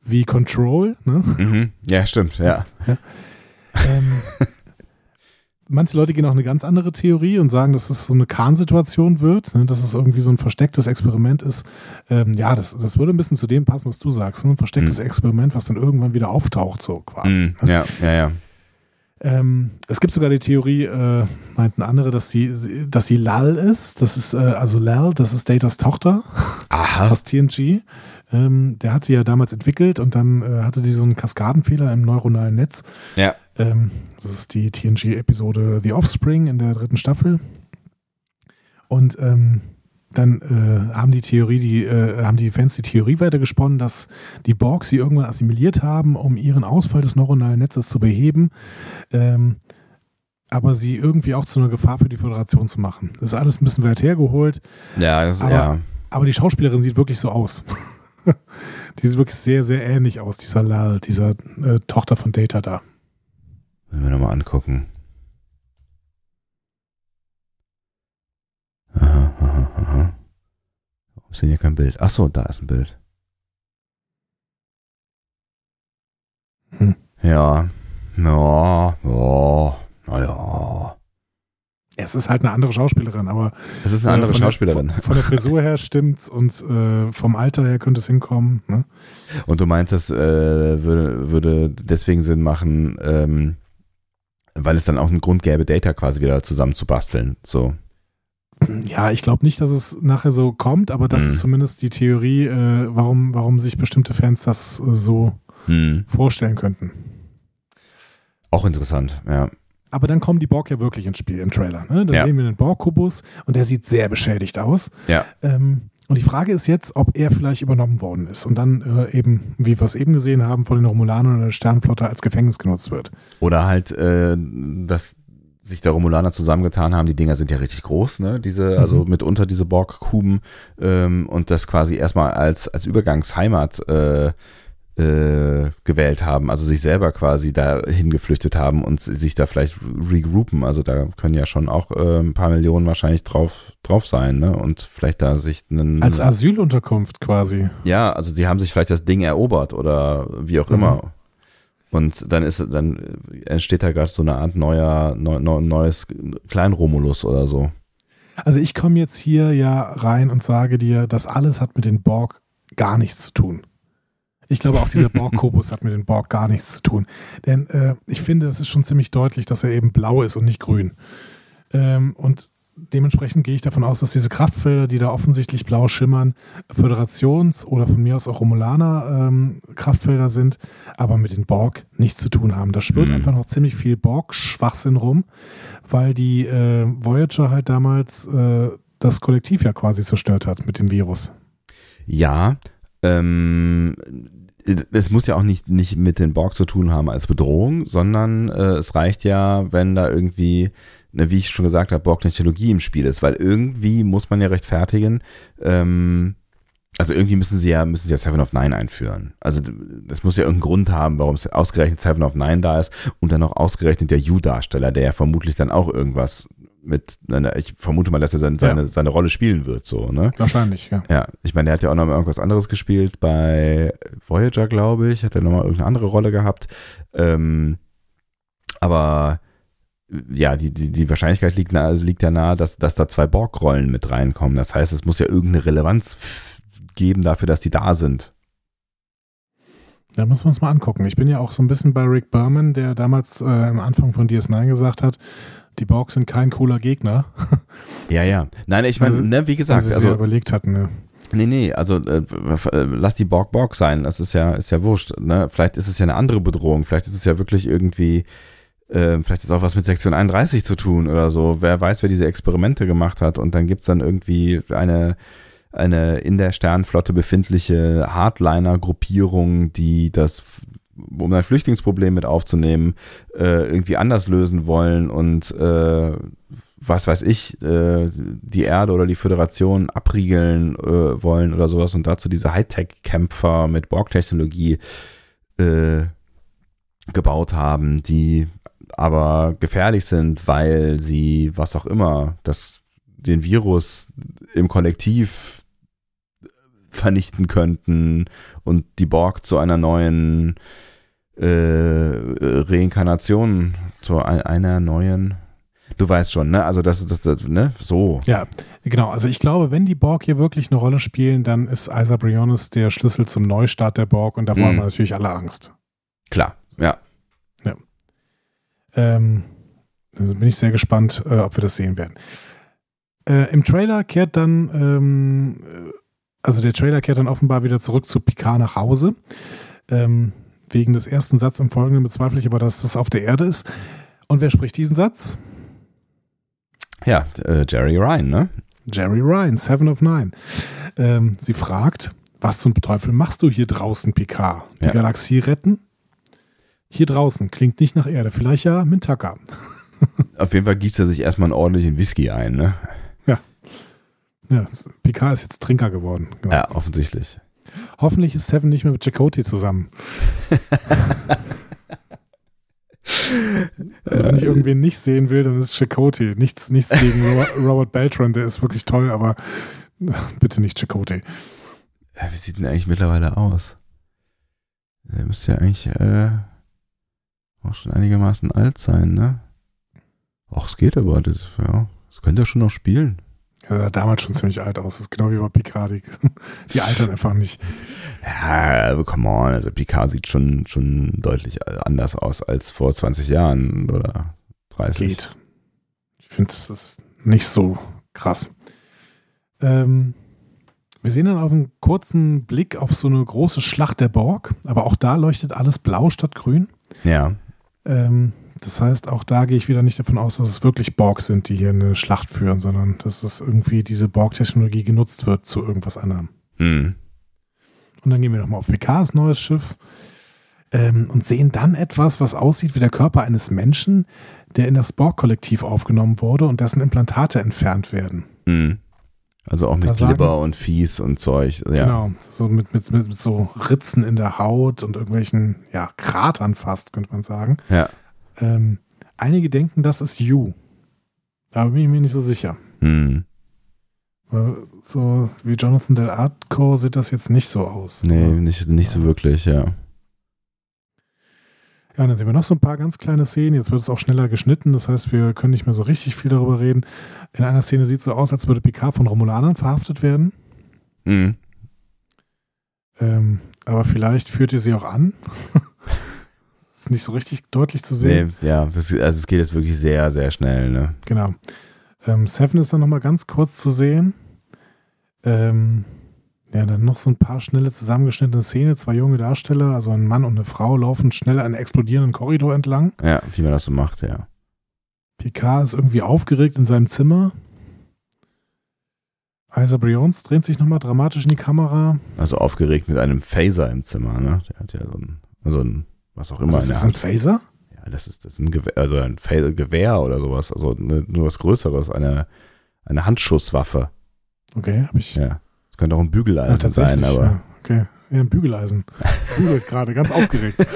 wie Control. Ne? Mhm. Ja, stimmt, ja. ähm, (laughs) manche Leute gehen auch eine ganz andere Theorie und sagen, dass es so eine Kahn-Situation wird, ne? dass es irgendwie so ein verstecktes Experiment ist. Ähm, ja, das, das würde ein bisschen zu dem passen, was du sagst. Ne? Ein verstecktes Experiment, was dann irgendwann wieder auftaucht, so quasi. Mhm. Ne? Ja, ja, ja. Ähm, es gibt sogar die Theorie, äh, meinten andere, dass sie, dass sie Lal ist. Das ist, äh, also Lal, das ist Datas Tochter Aha. aus TNG. Ähm, der hat sie ja damals entwickelt und dann äh, hatte die so einen Kaskadenfehler im neuronalen Netz. Ja. Ähm, das ist die TNG-Episode The Offspring in der dritten Staffel. Und ähm, dann äh, haben die Theorie, die äh, haben die Fans die Theorie weitergesponnen, dass die Borg sie irgendwann assimiliert haben, um ihren Ausfall des neuronalen Netzes zu beheben. Ähm, aber sie irgendwie auch zu einer Gefahr für die Föderation zu machen. Das ist alles ein bisschen weit hergeholt. Ja, das, Aber- ja. Aber die Schauspielerin sieht wirklich so aus. (laughs) die sieht wirklich sehr, sehr ähnlich aus, dieser Lal, dieser äh, Tochter von Data da. Müssen wir nochmal angucken. Aha, aha. Warum ist denn hier kein Bild? Ach so, da ist ein Bild. Hm. Ja. Ja, ja, naja. Es ist halt eine andere Schauspielerin, aber Es ist eine andere äh, Schauspielerin. Der, von, von der Frisur her (laughs) stimmt's und äh, vom Alter her könnte es hinkommen. Ne? Und du meinst, das äh, würde, würde deswegen Sinn machen, ähm, weil es dann auch einen Grund gäbe, Data quasi wieder zusammenzubasteln. So. Ja, ich glaube nicht, dass es nachher so kommt, aber das Mhm. ist zumindest die Theorie, äh, warum, warum sich bestimmte Fans das äh, so Hm. vorstellen könnten. Auch interessant, ja. Aber dann kommen die Borg ja wirklich ins Spiel im Trailer. Ne? Dann Ja. sehen wir den Borg-Kubus und der sieht sehr beschädigt aus. Ja. Ähm, und die Frage ist jetzt, ob er vielleicht übernommen worden ist und dann äh, eben, wie wir es eben gesehen haben, von den Romulanern oder der Sternflotte als Gefängnis genutzt wird. Oder halt, äh, dass sich der Romulaner zusammengetan haben. Die Dinger sind ja richtig groß, ne? Diese, also Mhm. mitunter diese Borg-Kuben ähm, und das quasi erstmal als, als Übergangsheimat äh, äh, gewählt haben, also sich selber quasi dahin geflüchtet haben und sich da vielleicht regroupen. Also da können ja schon auch äh, ein paar Millionen wahrscheinlich drauf, drauf sein, ne? Und vielleicht da sich einen. Als Asylunterkunft quasi. Ja, also sie haben sich vielleicht das Ding erobert oder wie auch Mhm. immer. Und dann ist dann entsteht da gerade so eine Art neuer, neu, neu, neues Kleinromulus oder so. Also ich komme jetzt hier ja rein und sage dir, das alles hat mit den Borg gar nichts zu tun. Ich glaube, auch dieser (laughs) Borg-Kubus hat mit den Borg gar nichts zu tun. Denn äh, ich finde, es ist schon ziemlich deutlich, dass er eben blau ist und nicht grün. Ähm, und dementsprechend gehe ich davon aus, dass diese Kraftfelder, die da offensichtlich blau schimmern, Föderations- oder von mir aus auch Romulaner-Kraftfelder sind, aber mit den Borg nichts zu tun haben. Da spürt Mhm. einfach noch ziemlich viel Borg-Schwachsinn rum, weil die äh, Voyager halt damals äh, das Kollektiv ja quasi zerstört hat mit dem Virus. Ja, ähm, es muss ja auch nicht, nicht mit den Borg zu tun haben als Bedrohung, sondern äh, es reicht ja, wenn da irgendwie, ne, wie ich schon gesagt habe, Borg-Technologie im Spiel ist, weil irgendwie muss man ja rechtfertigen, ähm, also irgendwie müssen sie ja, müssen sie ja Seven of Nine einführen. Also das muss ja irgendeinen Grund haben, warum es ausgerechnet Seven of Nine da ist und dann auch ausgerechnet der You-Darsteller, der ja vermutlich dann auch irgendwas mit, ich vermute mal, dass er seine, seine, seine Rolle spielen wird, so, ne? Wahrscheinlich, ja. Ja, ich meine, der hat ja auch noch mal irgendwas anderes gespielt. Bei Voyager, glaube ich, hat er noch mal irgendeine andere Rolle gehabt. Ähm, aber ja, die, die, die Wahrscheinlichkeit liegt, nahe, liegt ja nahe, dass, dass da zwei Borg-Rollen mit reinkommen. Das heißt, es muss ja irgendeine Relevanz geben dafür, dass die da sind. Da müssen wir uns mal angucken. Ich bin ja auch so ein bisschen bei Rick Berman, der damals äh, am Anfang von DS9 gesagt hat, die Borg sind kein cooler Gegner. (laughs) Ja, ja. Nein, ich meine, Also, ne, wie gesagt, also also, überlegt hatten. Ne? Nee, nee, also äh, äh, lass die Borg Borg sein, das ist ja, ist ja wurscht. Ne? Vielleicht ist es ja eine andere Bedrohung, vielleicht ist es ja wirklich irgendwie, äh, vielleicht ist auch was mit Sektion 31 zu tun oder so. Wer weiß, wer diese Experimente gemacht hat. Und dann gibt's dann irgendwie eine, eine in der Sternflotte befindliche Hardliner-Gruppierung, die das, um ein Flüchtlingsproblem mit aufzunehmen, äh, irgendwie anders lösen wollen. Und äh, was weiß ich, äh, die Erde oder die Föderation abriegeln äh, wollen oder sowas. Und dazu diese Hightech-Kämpfer mit Borg-Technologie äh, gebaut haben, die aber gefährlich sind, weil sie, was auch immer, das, den Virus im Kollektiv vernichten könnten und die Borg zu einer neuen äh, Reinkarnation, zu ein, einer neuen Du weißt schon, ne? Also das ist das, ne? So. Ja, genau. Also ich glaube, wenn die Borg hier wirklich eine Rolle spielen, dann ist Isa Briones der Schlüssel zum Neustart der Borg und davor Mhm. haben wir natürlich alle Angst. Klar, ja. Ähm, also bin ich sehr gespannt, äh, ob wir das sehen werden. Äh, Im Trailer kehrt dann, ähm, äh, also der Trailer kehrt dann offenbar wieder zurück zu Picard nach Hause. Ähm, wegen des ersten Satzes im Folgenden bezweifle ich aber, dass das auf der Erde ist. Und wer spricht diesen Satz? Ja, äh, Jerry Ryan, ne? Jerry Ryan, Seven of Nine. Ähm, sie fragt, was zum Teufel machst du hier draußen, Picard? Die Ja. Galaxie retten? Hier draußen, klingt nicht nach Erde. Vielleicht ja Mintaka. (laughs) Auf jeden Fall gießt er sich erstmal einen ordentlichen Whisky ein, ne? Ja, Picard ist jetzt Trinker geworden. Genau. Ja, offensichtlich. Hoffentlich ist Seven nicht mehr mit Chakotay zusammen. (laughs) also wenn ich irgendwen nicht sehen will, dann ist es Chakotay. Nichts, nichts gegen Robert, Beltran, der ist wirklich toll, aber (laughs) bitte nicht Chakotay. Ja, Wie sieht denn eigentlich mittlerweile aus? Der müsste ja eigentlich äh, auch schon einigermaßen alt sein, ne? Ach, es geht aber, das, ja, das könnte er schon noch spielen. Er sah damals schon ziemlich alt aus. Das ist genau wie bei Picard. Die, (laughs) die altern einfach nicht. Ja, aber come on, also Picard sieht schon, schon deutlich anders aus als vor 20 Jahren oder 30. Geht. Ich finde, das ist nicht so krass. Ähm, wir sehen dann auf einen kurzen Blick auf so eine große Schlacht der Borg, aber auch da leuchtet alles blau statt grün. Ja, Ähm, das heißt, auch da gehe ich wieder nicht davon aus, dass es wirklich Borg sind, die hier eine Schlacht führen, sondern dass es irgendwie diese Borg-Technologie genutzt wird zu irgendwas anderem. hm. Und dann gehen wir nochmal auf Picards neues Schiff ähm, und sehen dann etwas, was aussieht wie der Körper eines Menschen, der in das Borg-Kollektiv aufgenommen wurde und dessen Implantate entfernt werden. Hm. Also auch mit sagen- Glibber und Fies und Zeug. Ja. Genau, so mit, mit, mit, so Ritzen in der Haut und irgendwelchen ja, Kratern fast, könnte man sagen. Ja. Ähm, einige denken, das ist You. Da bin ich mir nicht so sicher. Hm. Weil So wie Jonathan Del Arco sieht das jetzt nicht so aus. Nee, nicht, nicht so wirklich, ja. Ja, und dann sehen wir noch so ein paar ganz kleine Szenen. Jetzt wird es auch schneller geschnitten. Das heißt, wir können nicht mehr so richtig viel darüber reden. In einer Szene sieht es so aus, als würde Picard von Romulanern verhaftet werden. Hm. Ähm, aber vielleicht führt ihr sie auch an. (laughs) das ist nicht so richtig deutlich zu sehen. Nee, ja, das, also es geht jetzt wirklich sehr, sehr schnell, ne? Genau. Ähm, Seven ist dann nochmal ganz kurz zu sehen. Ähm, ja, dann noch so ein paar schnelle zusammengeschnittene Szenen. Zwei junge Darsteller, also ein Mann und eine Frau, laufen schnell einen explodierenden Korridor entlang. Ja, wie man das so macht, ja. Picard ist irgendwie aufgeregt in seinem Zimmer. Isa Briones dreht sich nochmal dramatisch in die Kamera. Also aufgeregt mit einem Phaser im Zimmer, ne? Der hat ja so ein, so ein was auch immer das der ist ein Hand. Phaser? Ja, das ist, das ist ein Gewehr, also ein Phaser, Gewehr oder sowas. Also ne, nur was Größeres, eine, eine Handschusswaffe. Okay, habe ich. Ja. Das könnte auch ein Ja, Bügeleisen sein, aber. Ja, okay. Ja, ein Bügeleisen. Bügelt gerade, ganz aufgeregt. (laughs)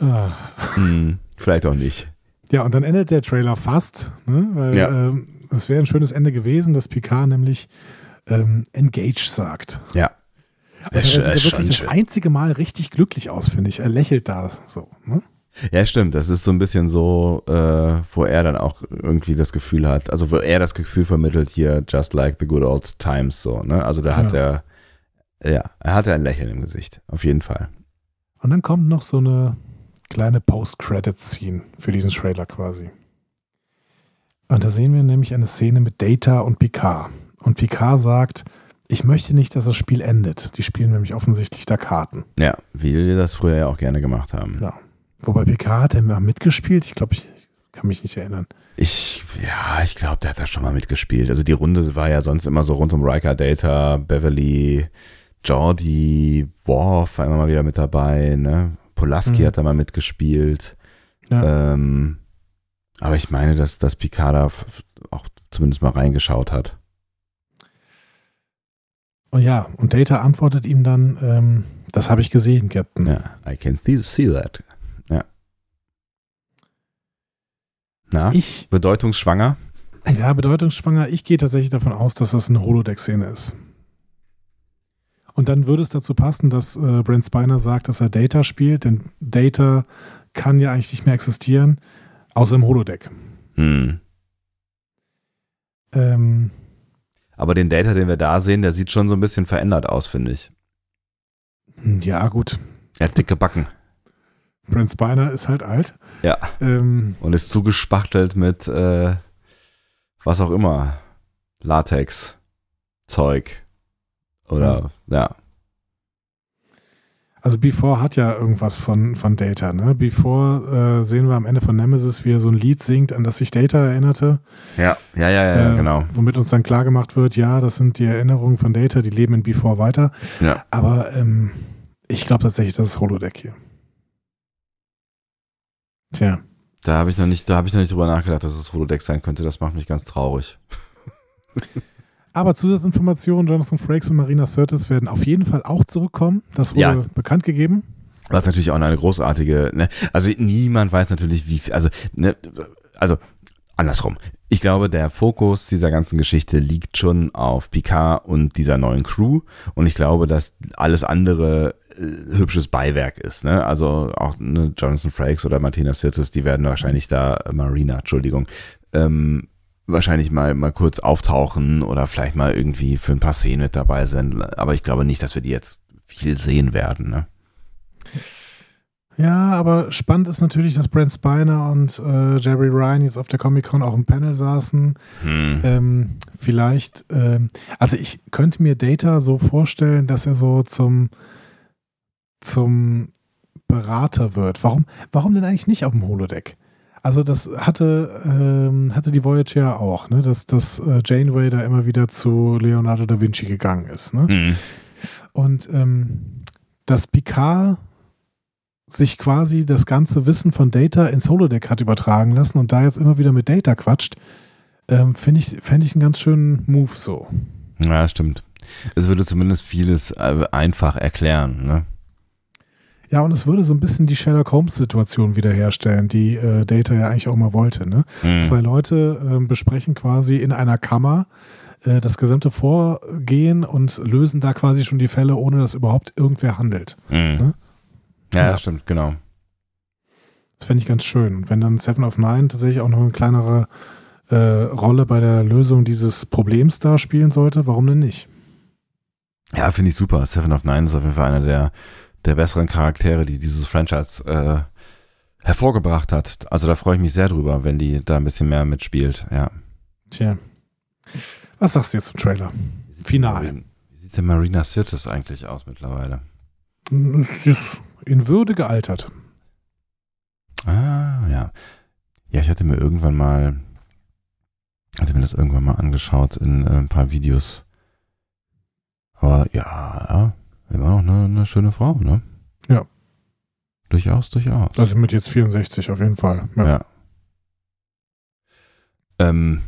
ah. Hm, vielleicht auch nicht. Ja, und dann endet der Trailer fast, ne? weil Ja. ähm, es wäre ein schönes Ende gewesen, dass Picard nämlich ähm, Engage sagt. Ja. Aber er sieht ja wirklich das einzige Mal richtig glücklich aus, finde ich. Er lächelt da so. Ne? Ja, stimmt. Das ist so ein bisschen so, äh, wo er dann auch irgendwie das Gefühl hat, also wo er das Gefühl vermittelt hier, just like the good old times, so, ne? Also da hat Ja. er, Ja, er hatte ein Lächeln im Gesicht, auf jeden Fall. Und dann kommt noch so eine kleine Post-Credit-Scene für diesen Trailer quasi. Und da sehen wir nämlich eine Szene mit Data und Picard. Und Picard sagt, ich möchte nicht, dass das Spiel endet. Die spielen nämlich offensichtlich da Karten. Ja, wie die das früher ja auch gerne gemacht haben. Ja. Wobei Picard hat er mal mitgespielt. Ich glaube, ich kann mich nicht erinnern. Ich, ja, ich glaube, der hat da schon mal mitgespielt. Also die Runde war ja sonst immer so rund um Riker, Data, Beverly, Jordi, Worf war immer mal wieder mit dabei, ne? Polaski Mhm. hat da mal mitgespielt. Ja. Ähm, aber ich meine, dass, dass Picard da auch zumindest mal reingeschaut hat. Und ja, und Data antwortet ihm dann, ähm, das habe ich gesehen, Captain. Ja, I can see that. Ja. Na, Ich, bedeutungsschwanger? ja, bedeutungsschwanger, ich gehe tatsächlich davon aus, dass das eine Holodeck-Szene ist. Und dann würde es dazu passen, dass äh, Brent Spiner sagt, dass er Data spielt, denn Data kann ja eigentlich nicht mehr existieren, außer im Holodeck. Hm. Ähm, Aber den Data, den wir da sehen, der sieht schon so ein bisschen verändert aus, finde ich. ja, gut. Er hat dicke Backen. Brent Spiner ist halt alt. Ja. Ähm, Und ist zugespachtelt mit äh, was auch immer. Latex, Zeug. Oder, ja. also Before hat ja irgendwas von, von Data, ne? Before äh, sehen wir am Ende von Nemesis, wie er so ein Lied singt, an das sich Data erinnerte. Ja, ja, ja, ja, Äh, genau. Womit uns dann klar gemacht wird, ja, das sind die Erinnerungen von Data, die leben in Before weiter. Ja. Aber ähm, ich glaube tatsächlich, das ist Holodeck hier. Tja. Da habe ich noch nicht, da habe ich noch nicht drüber nachgedacht, dass es Holodeck sein könnte. Das macht mich ganz traurig. (laughs) Aber Zusatzinformationen, Jonathan Frakes und Marina Sirtis werden auf jeden Fall auch zurückkommen. Das wurde Ja. bekannt gegeben. Was natürlich auch eine großartige, ne? Also niemand weiß natürlich, wie viel, also, ne, also andersrum. Ich glaube, der Fokus dieser ganzen Geschichte liegt schon auf Picard und dieser neuen Crew. Und ich glaube, dass alles andere hübsches Beiwerk ist. Ne? Also auch ne, Jonathan Frakes oder Martina Sirtis, die werden wahrscheinlich da, äh, Marina, Entschuldigung, ähm, wahrscheinlich mal, mal kurz auftauchen oder vielleicht mal irgendwie für ein paar Szenen mit dabei sein. Aber ich glaube nicht, dass wir die jetzt viel sehen werden. Ne? Ja, aber spannend ist natürlich, dass Brent Spiner und äh, Jerry Ryan jetzt auf der Comic-Con auch im Panel saßen. Hm. Ähm, vielleicht, ähm, also ich könnte mir Data so vorstellen, dass er so zum, zum Berater wird. Warum, warum denn eigentlich nicht auf dem Holodeck? Also das hatte, ähm, hatte die Voyager auch, ne? dass, dass äh, Janeway da immer wieder zu Leonardo da Vinci gegangen ist. Ne? Hm. Und ähm, dass Picard sich quasi das ganze Wissen von Data ins Holodeck hat übertragen lassen und da jetzt immer wieder mit Data quatscht, ähm, finde ich, fände ich einen ganz schönen Move so. Ja, stimmt. Es würde zumindest vieles äh, einfach erklären. Ne? Ja, und es würde so ein bisschen die Sherlock Holmes-Situation wiederherstellen, die äh, Data ja eigentlich auch mal wollte. Ne? Hm. Zwei Leute ähm, besprechen quasi in einer Kammer äh, das gesamte Vorgehen und lösen da quasi schon die Fälle, ohne dass überhaupt irgendwer handelt. Hm. Ne? Ja, Ja. stimmt, genau. Das fände ich ganz schön. Und wenn dann Seven of Nine tatsächlich auch noch eine kleinere äh, Rolle bei der Lösung dieses Problems da spielen sollte, warum denn nicht? Ja, finde ich super. Seven of Nine ist auf jeden Fall einer der, der besseren Charaktere, die dieses Franchise äh, hervorgebracht hat. Also da freue ich mich sehr drüber, wenn die da ein bisschen mehr mitspielt. Ja. Tja. Was sagst du jetzt zum Trailer? Final. Wie sieht denn Marina Sirtis eigentlich aus mittlerweile? Es ist in Würde gealtert. Ah, ja. Ja, ich hatte mir irgendwann mal, hatte mir das irgendwann mal angeschaut in äh, ein paar Videos. Aber ja, immer noch eine, eine schöne Frau, ne? Ja. Durchaus, durchaus. Also mit jetzt 64 auf jeden Fall. Ja. Ja. Ähm,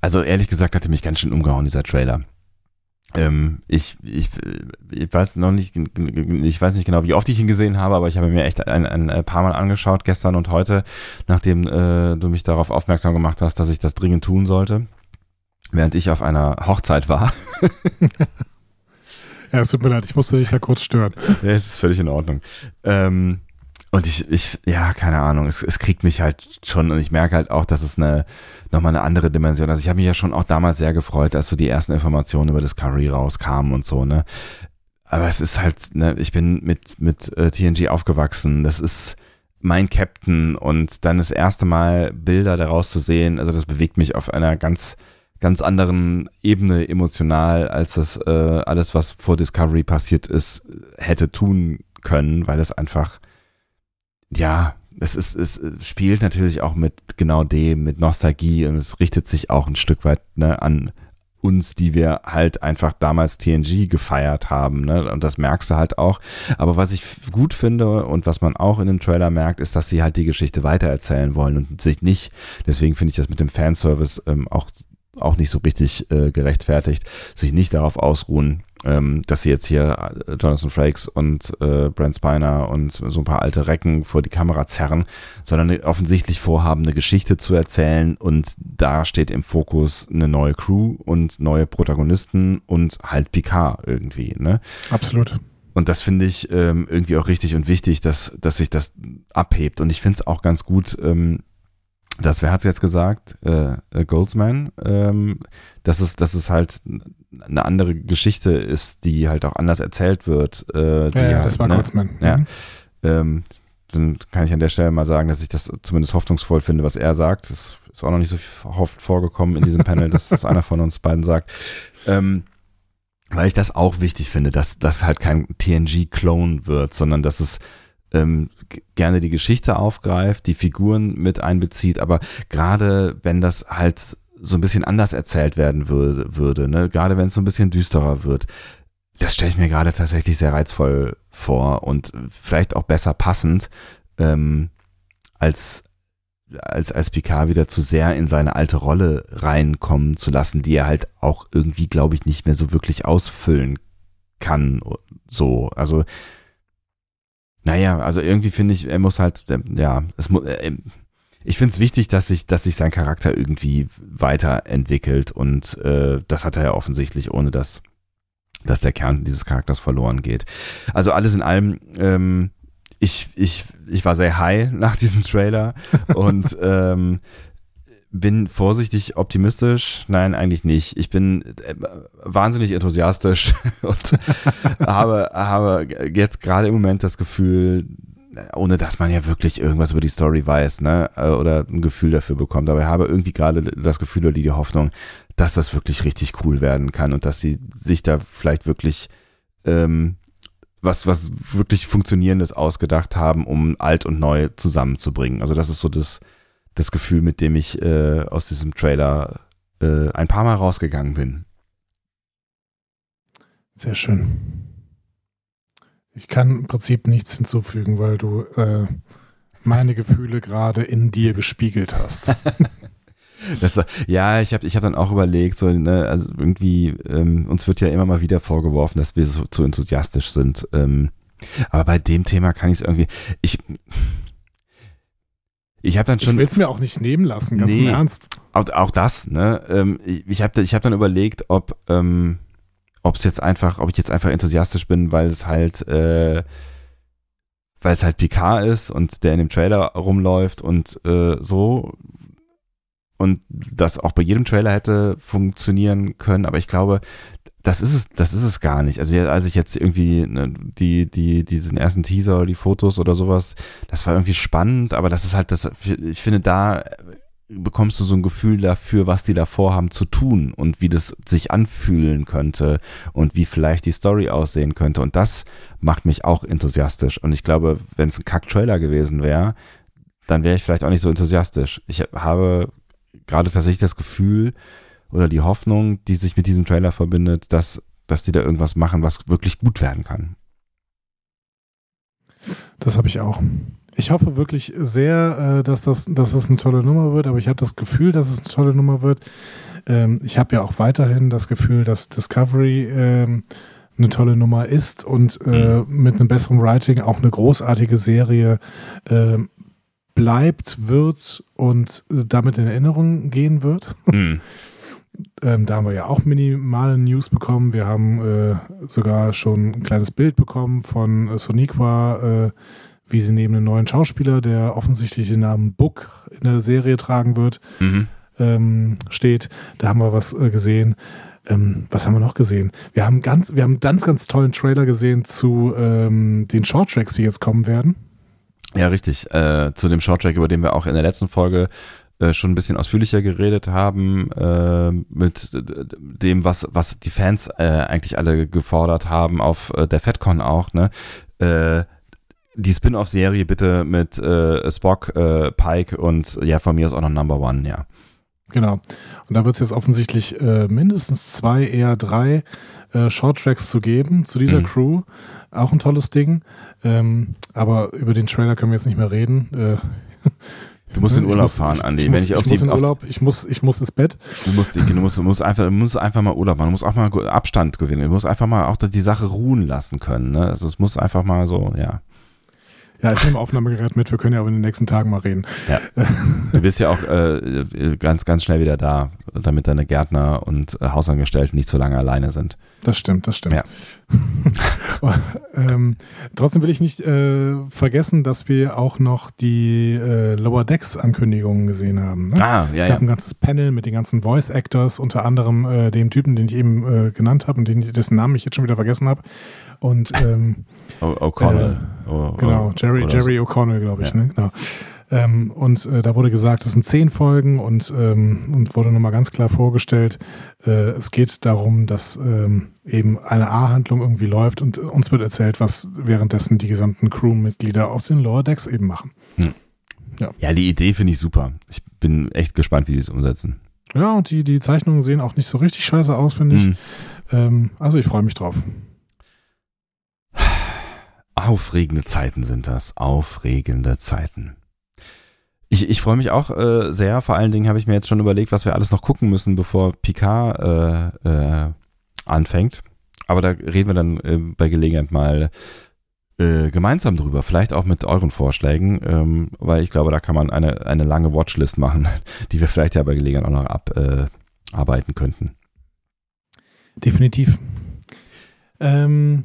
also ehrlich gesagt hatte mich ganz schön umgehauen, dieser Trailer. Ähm, ich, ich, ich weiß noch nicht, ich weiß nicht genau, wie oft ich ihn gesehen habe, aber ich habe mir echt ein, ein paar Mal angeschaut, gestern und heute, nachdem äh, du mich darauf aufmerksam gemacht hast, dass ich das dringend tun sollte, während ich auf einer Hochzeit war. (laughs) ja, es tut mir leid, ich musste dich da kurz stören. (laughs) Ja, es ist völlig in Ordnung. Ähm, und ich, ich, ja, keine Ahnung, es, es kriegt mich halt schon und ich merke halt auch, dass es eine, nochmal eine andere Dimension. Also ich habe mich ja schon auch damals sehr gefreut, als so die ersten Informationen über Discovery rauskamen und so, ne. Aber es ist halt, ne, ich bin mit, mit äh, TNG aufgewachsen. Das ist mein Captain und dann das erste Mal Bilder daraus zu sehen, also das bewegt mich auf einer ganz, ganz anderen Ebene emotional, als das äh, alles, was vor Discovery passiert ist, hätte tun können, weil es einfach ja, es ist, es spielt natürlich auch mit genau dem, mit Nostalgie und es richtet sich auch ein Stück weit ne, an uns, die wir halt einfach damals TNG gefeiert haben, ne? Und das merkst du halt auch. Aber was ich gut finde und was man auch in dem Trailer merkt, ist, dass sie halt die Geschichte weitererzählen wollen und sich nicht, deswegen finde ich das mit dem Fanservice ähm, auch auch nicht so richtig äh, gerechtfertigt, sich nicht darauf ausruhen, ähm, dass sie jetzt hier äh, Jonathan Frakes und äh, Brent Spiner und so ein paar alte Recken vor die Kamera zerren, sondern offensichtlich vorhaben, eine Geschichte zu erzählen und da steht im Fokus eine neue Crew und neue Protagonisten und halt Picard irgendwie, ne? Absolut. Und das finde ich ähm, irgendwie auch richtig und wichtig, dass, dass sich das abhebt. Und ich finde es auch ganz gut, ähm, das, wer hat es jetzt gesagt? Äh, äh, Goldsman, ähm, dass es, dass es halt eine andere Geschichte ist, die halt auch anders erzählt wird. Äh, ja, ja halt, das war ne? Goldsman. Ja. Mhm. Ähm, dann kann ich an der Stelle mal sagen, dass ich das zumindest hoffnungsvoll finde, was er sagt. Das ist auch noch nicht so oft vorgekommen in diesem Panel, dass das einer von uns beiden sagt. Ähm, weil ich das auch wichtig finde, dass das halt kein TNG-Clone wird, sondern dass es ähm, gerne die Geschichte aufgreift, die Figuren mit einbezieht, aber gerade wenn das halt so ein bisschen anders erzählt werden würde, würde ne? gerade wenn es so ein bisschen düsterer wird, das stelle ich mir gerade tatsächlich sehr reizvoll vor und vielleicht auch besser passend, ähm, als, als, als Picard wieder zu sehr in seine alte Rolle reinkommen zu lassen, die er halt auch irgendwie, glaube ich, nicht mehr so wirklich ausfüllen kann. So, also naja, also irgendwie finde ich, er muss halt, ja, es muss, äh, ich finde es wichtig, dass sich, dass sich sein Charakter irgendwie weiterentwickelt und äh, das hat er ja offensichtlich, ohne dass, dass der Kern dieses Charakters verloren geht. Also alles in allem, ähm, ich, ich, ich war sehr high (laughs) nach diesem Trailer und ähm, bin vorsichtig optimistisch. Nein, eigentlich nicht. Ich bin äh, wahnsinnig enthusiastisch (laughs) und habe, habe jetzt gerade im Moment das Gefühl, ohne dass man ja wirklich irgendwas über die Story weiß, ne, äh, oder ein Gefühl dafür bekommt. Aber ich habe irgendwie gerade das Gefühl oder die Hoffnung, dass das wirklich richtig cool werden kann und dass sie sich da vielleicht wirklich ähm, was, was wirklich Funktionierendes ausgedacht haben, um alt und neu zusammenzubringen. Also das ist so das, das Gefühl, mit dem ich äh, aus diesem Trailer äh, ein paar Mal rausgegangen bin. Sehr schön. Ich kann im Prinzip nichts hinzufügen, weil du äh, meine Gefühle gerade in dir gespiegelt hast. (laughs) Das, ja, ich habe ich hab dann auch überlegt, so, ne, also irgendwie, ähm, uns wird ja immer mal wieder vorgeworfen, dass wir so zu enthusiastisch sind. Ähm, aber bei dem Thema kann ich es irgendwie, ich, ich habe dann schon. Ich will es mir auch nicht nehmen lassen, ganz nee, im Ernst. Auch, auch das, ne? Ähm, ich habe ich hab dann überlegt, ob ähm, es jetzt einfach, ob ich jetzt einfach enthusiastisch bin, weil es halt, äh, weil es halt Picard ist und der in dem Trailer rumläuft und äh, so und das auch bei jedem Trailer hätte funktionieren können, aber ich glaube, das ist es, das ist es gar nicht. Also als ich jetzt irgendwie ne, die, die, diesen ersten Teaser oder die Fotos oder sowas, das war irgendwie spannend, aber das ist halt das, ich finde, da bekommst du so ein Gefühl dafür, was die da vorhaben zu tun und wie das sich anfühlen könnte und wie vielleicht die Story aussehen könnte. Und das macht mich auch enthusiastisch. Und ich glaube, wenn es ein Kack-Trailer gewesen wäre, dann wäre ich vielleicht auch nicht so enthusiastisch. Ich habe gerade tatsächlich das Gefühl, oder die Hoffnung, die sich mit diesem Trailer verbindet, dass, dass die da irgendwas machen, was wirklich gut werden kann. Das habe ich auch. Ich hoffe wirklich sehr, äh, dass das, dass das eine tolle Nummer wird, aber ich habe das Gefühl, dass es eine tolle Nummer wird. Ähm, ich habe ja auch weiterhin das Gefühl, dass Discovery ähm, eine tolle Nummer ist und äh, mhm. mit einem besseren Writing auch eine großartige Serie ähm, bleibt, wird und damit in Erinnerung gehen wird. Mhm. Ähm, da haben wir ja auch minimale News bekommen. Wir haben äh, sogar schon ein kleines Bild bekommen von äh, Soniqua, äh, wie sie neben einem neuen Schauspieler, der offensichtlich den Namen Book in der Serie tragen wird, Mhm. ähm, steht. Da haben wir was äh, gesehen. Ähm, was haben wir noch gesehen? Wir haben ganz, wir haben einen ganz, ganz tollen Trailer gesehen zu ähm, den Shorttracks, die jetzt kommen werden. Ja, richtig. Äh, zu dem Shorttrack, über den wir auch in der letzten Folge äh, schon ein bisschen ausführlicher geredet haben, äh, mit dem, was, was die Fans äh, eigentlich alle gefordert haben, auf äh, der FedCon auch, ne? Äh, die Spin-off-Serie bitte mit Spock, Pike und ja, von mir ist auch noch Number One, ja. Genau. Und da wird es jetzt offensichtlich äh, mindestens zwei, eher drei äh, Shorttracks zu geben zu dieser Mhm. Crew. Auch ein tolles Ding. Ähm, aber über den Trailer können wir jetzt nicht mehr reden. Äh, (laughs) Du musst in Urlaub muss- fahren, Andi. Ich, Wenn muss, ich auf ich die, muss in Urlaub, ich muss, ich muss ins Bett. Du musst, du musst, du musst einfach, du musst einfach mal Urlaub machen. Du musst auch mal Abstand gewinnen. Du musst einfach mal auch die Sache ruhen lassen können. Ne? Also es muss einfach mal so, ja. Ja, ich nehme Aufnahmegerät mit. Wir können ja aber in den nächsten Tagen mal reden. (laughs) Du bist ja auch äh, ganz, ganz schnell wieder da, damit deine Gärtner und äh, Hausangestellten nicht so lange alleine sind. Das stimmt, das stimmt. Ja. (laughs) ähm, trotzdem will ich nicht äh, vergessen, dass wir auch noch die äh, Lower Decks Ankündigungen gesehen haben. Ne? Ah, es ja, gab ja. ein ganzes Panel mit den ganzen Voice Actors, unter anderem äh, dem Typen, den ich eben äh, genannt habe und den, dessen Namen ich jetzt schon wieder vergessen habe. Und ähm, O'Connell. O- Genau, Jerry, Jerry O'Connell, glaube ich. Ja. Ne? Genau. Ähm, und äh, da wurde gesagt, es sind zehn Folgen und, ähm, und wurde nochmal ganz klar vorgestellt, äh, es geht darum, dass ähm, eben eine A-Handlung irgendwie läuft und uns wird erzählt, was währenddessen die gesamten Crewmitglieder auf den Lower Decks eben machen. So. Ja, die Idee finde ich super. Ich bin echt gespannt, wie die es umsetzen. Ja, und die, die Zeichnungen sehen auch nicht so richtig scheiße aus, finde ich. Mhm. Ähm, also ich freue mich drauf. Aufregende Zeiten sind das. Aufregende Zeiten. Ich, ich freue mich auch äh, sehr. Vor allen Dingen habe ich mir jetzt schon überlegt, was wir alles noch gucken müssen, bevor Picard äh, äh, anfängt. Aber da reden wir dann äh, bei Gelegenheit mal äh, gemeinsam drüber. Vielleicht auch mit euren Vorschlägen, ähm, weil ich glaube, da kann man eine, eine lange Watchlist machen, (laughs) die wir vielleicht ja bei Gelegenheit auch noch abarbeiten äh, könnten. Definitiv. Ähm,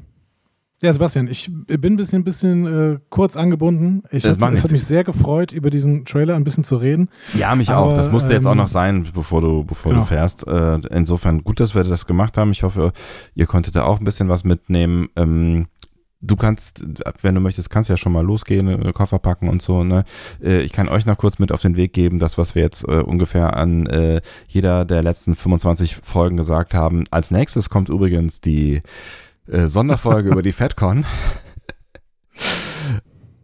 ja, Sebastian, ich bin ein bisschen, bisschen äh, kurz angebunden. Ich hab, es hat mich sehr gefreut, über diesen Trailer ein bisschen zu reden. Ja, mich Aber, auch. Das musste jetzt auch ähm, noch sein, bevor du, bevor genau. du fährst. Äh, insofern gut, dass wir das gemacht haben. Ich hoffe, ihr konntet da auch ein bisschen was mitnehmen. Ähm, du kannst, wenn du möchtest, kannst ja schon mal losgehen, äh, Koffer packen und so. Ne? Äh, ich kann euch noch kurz mit auf den Weg geben, das, was wir jetzt äh, ungefähr an äh, jeder der letzten 25 Folgen gesagt haben. Als nächstes kommt übrigens die äh, Sonderfolge über die FedCon.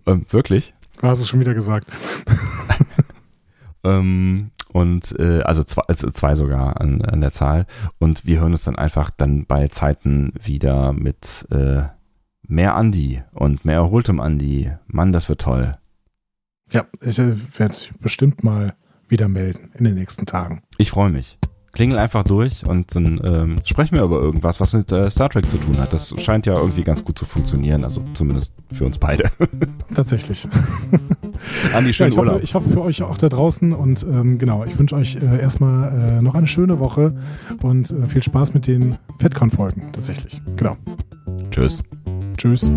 ähm, wirklich? Du hast es schon wieder gesagt. Ähm, und äh, also zwei, also zwei sogar an, an der Zahl. Und wir hören uns dann einfach dann bei Zeiten wieder mit äh, mehr Andi und mehr erholtem Andi. Mann, das wird toll. Ja, ich äh, werde bestimmt mal wieder melden in den nächsten Tagen. Ich freue mich. Klingel einfach durch und dann ähm, sprechen wir über irgendwas, was mit äh, Star Trek zu tun hat. Das scheint ja irgendwie ganz gut zu funktionieren, also zumindest für uns beide. (laughs) Tatsächlich. (laughs) Andi, Ja, schönen ich, hoffe, Urlaub. ich hoffe für euch auch da draußen und ähm, genau, ich wünsche euch äh, erstmal äh, noch eine schöne Woche und äh, viel Spaß mit den FedCon-Folgen tatsächlich. Genau. Tschüss. Tschüss.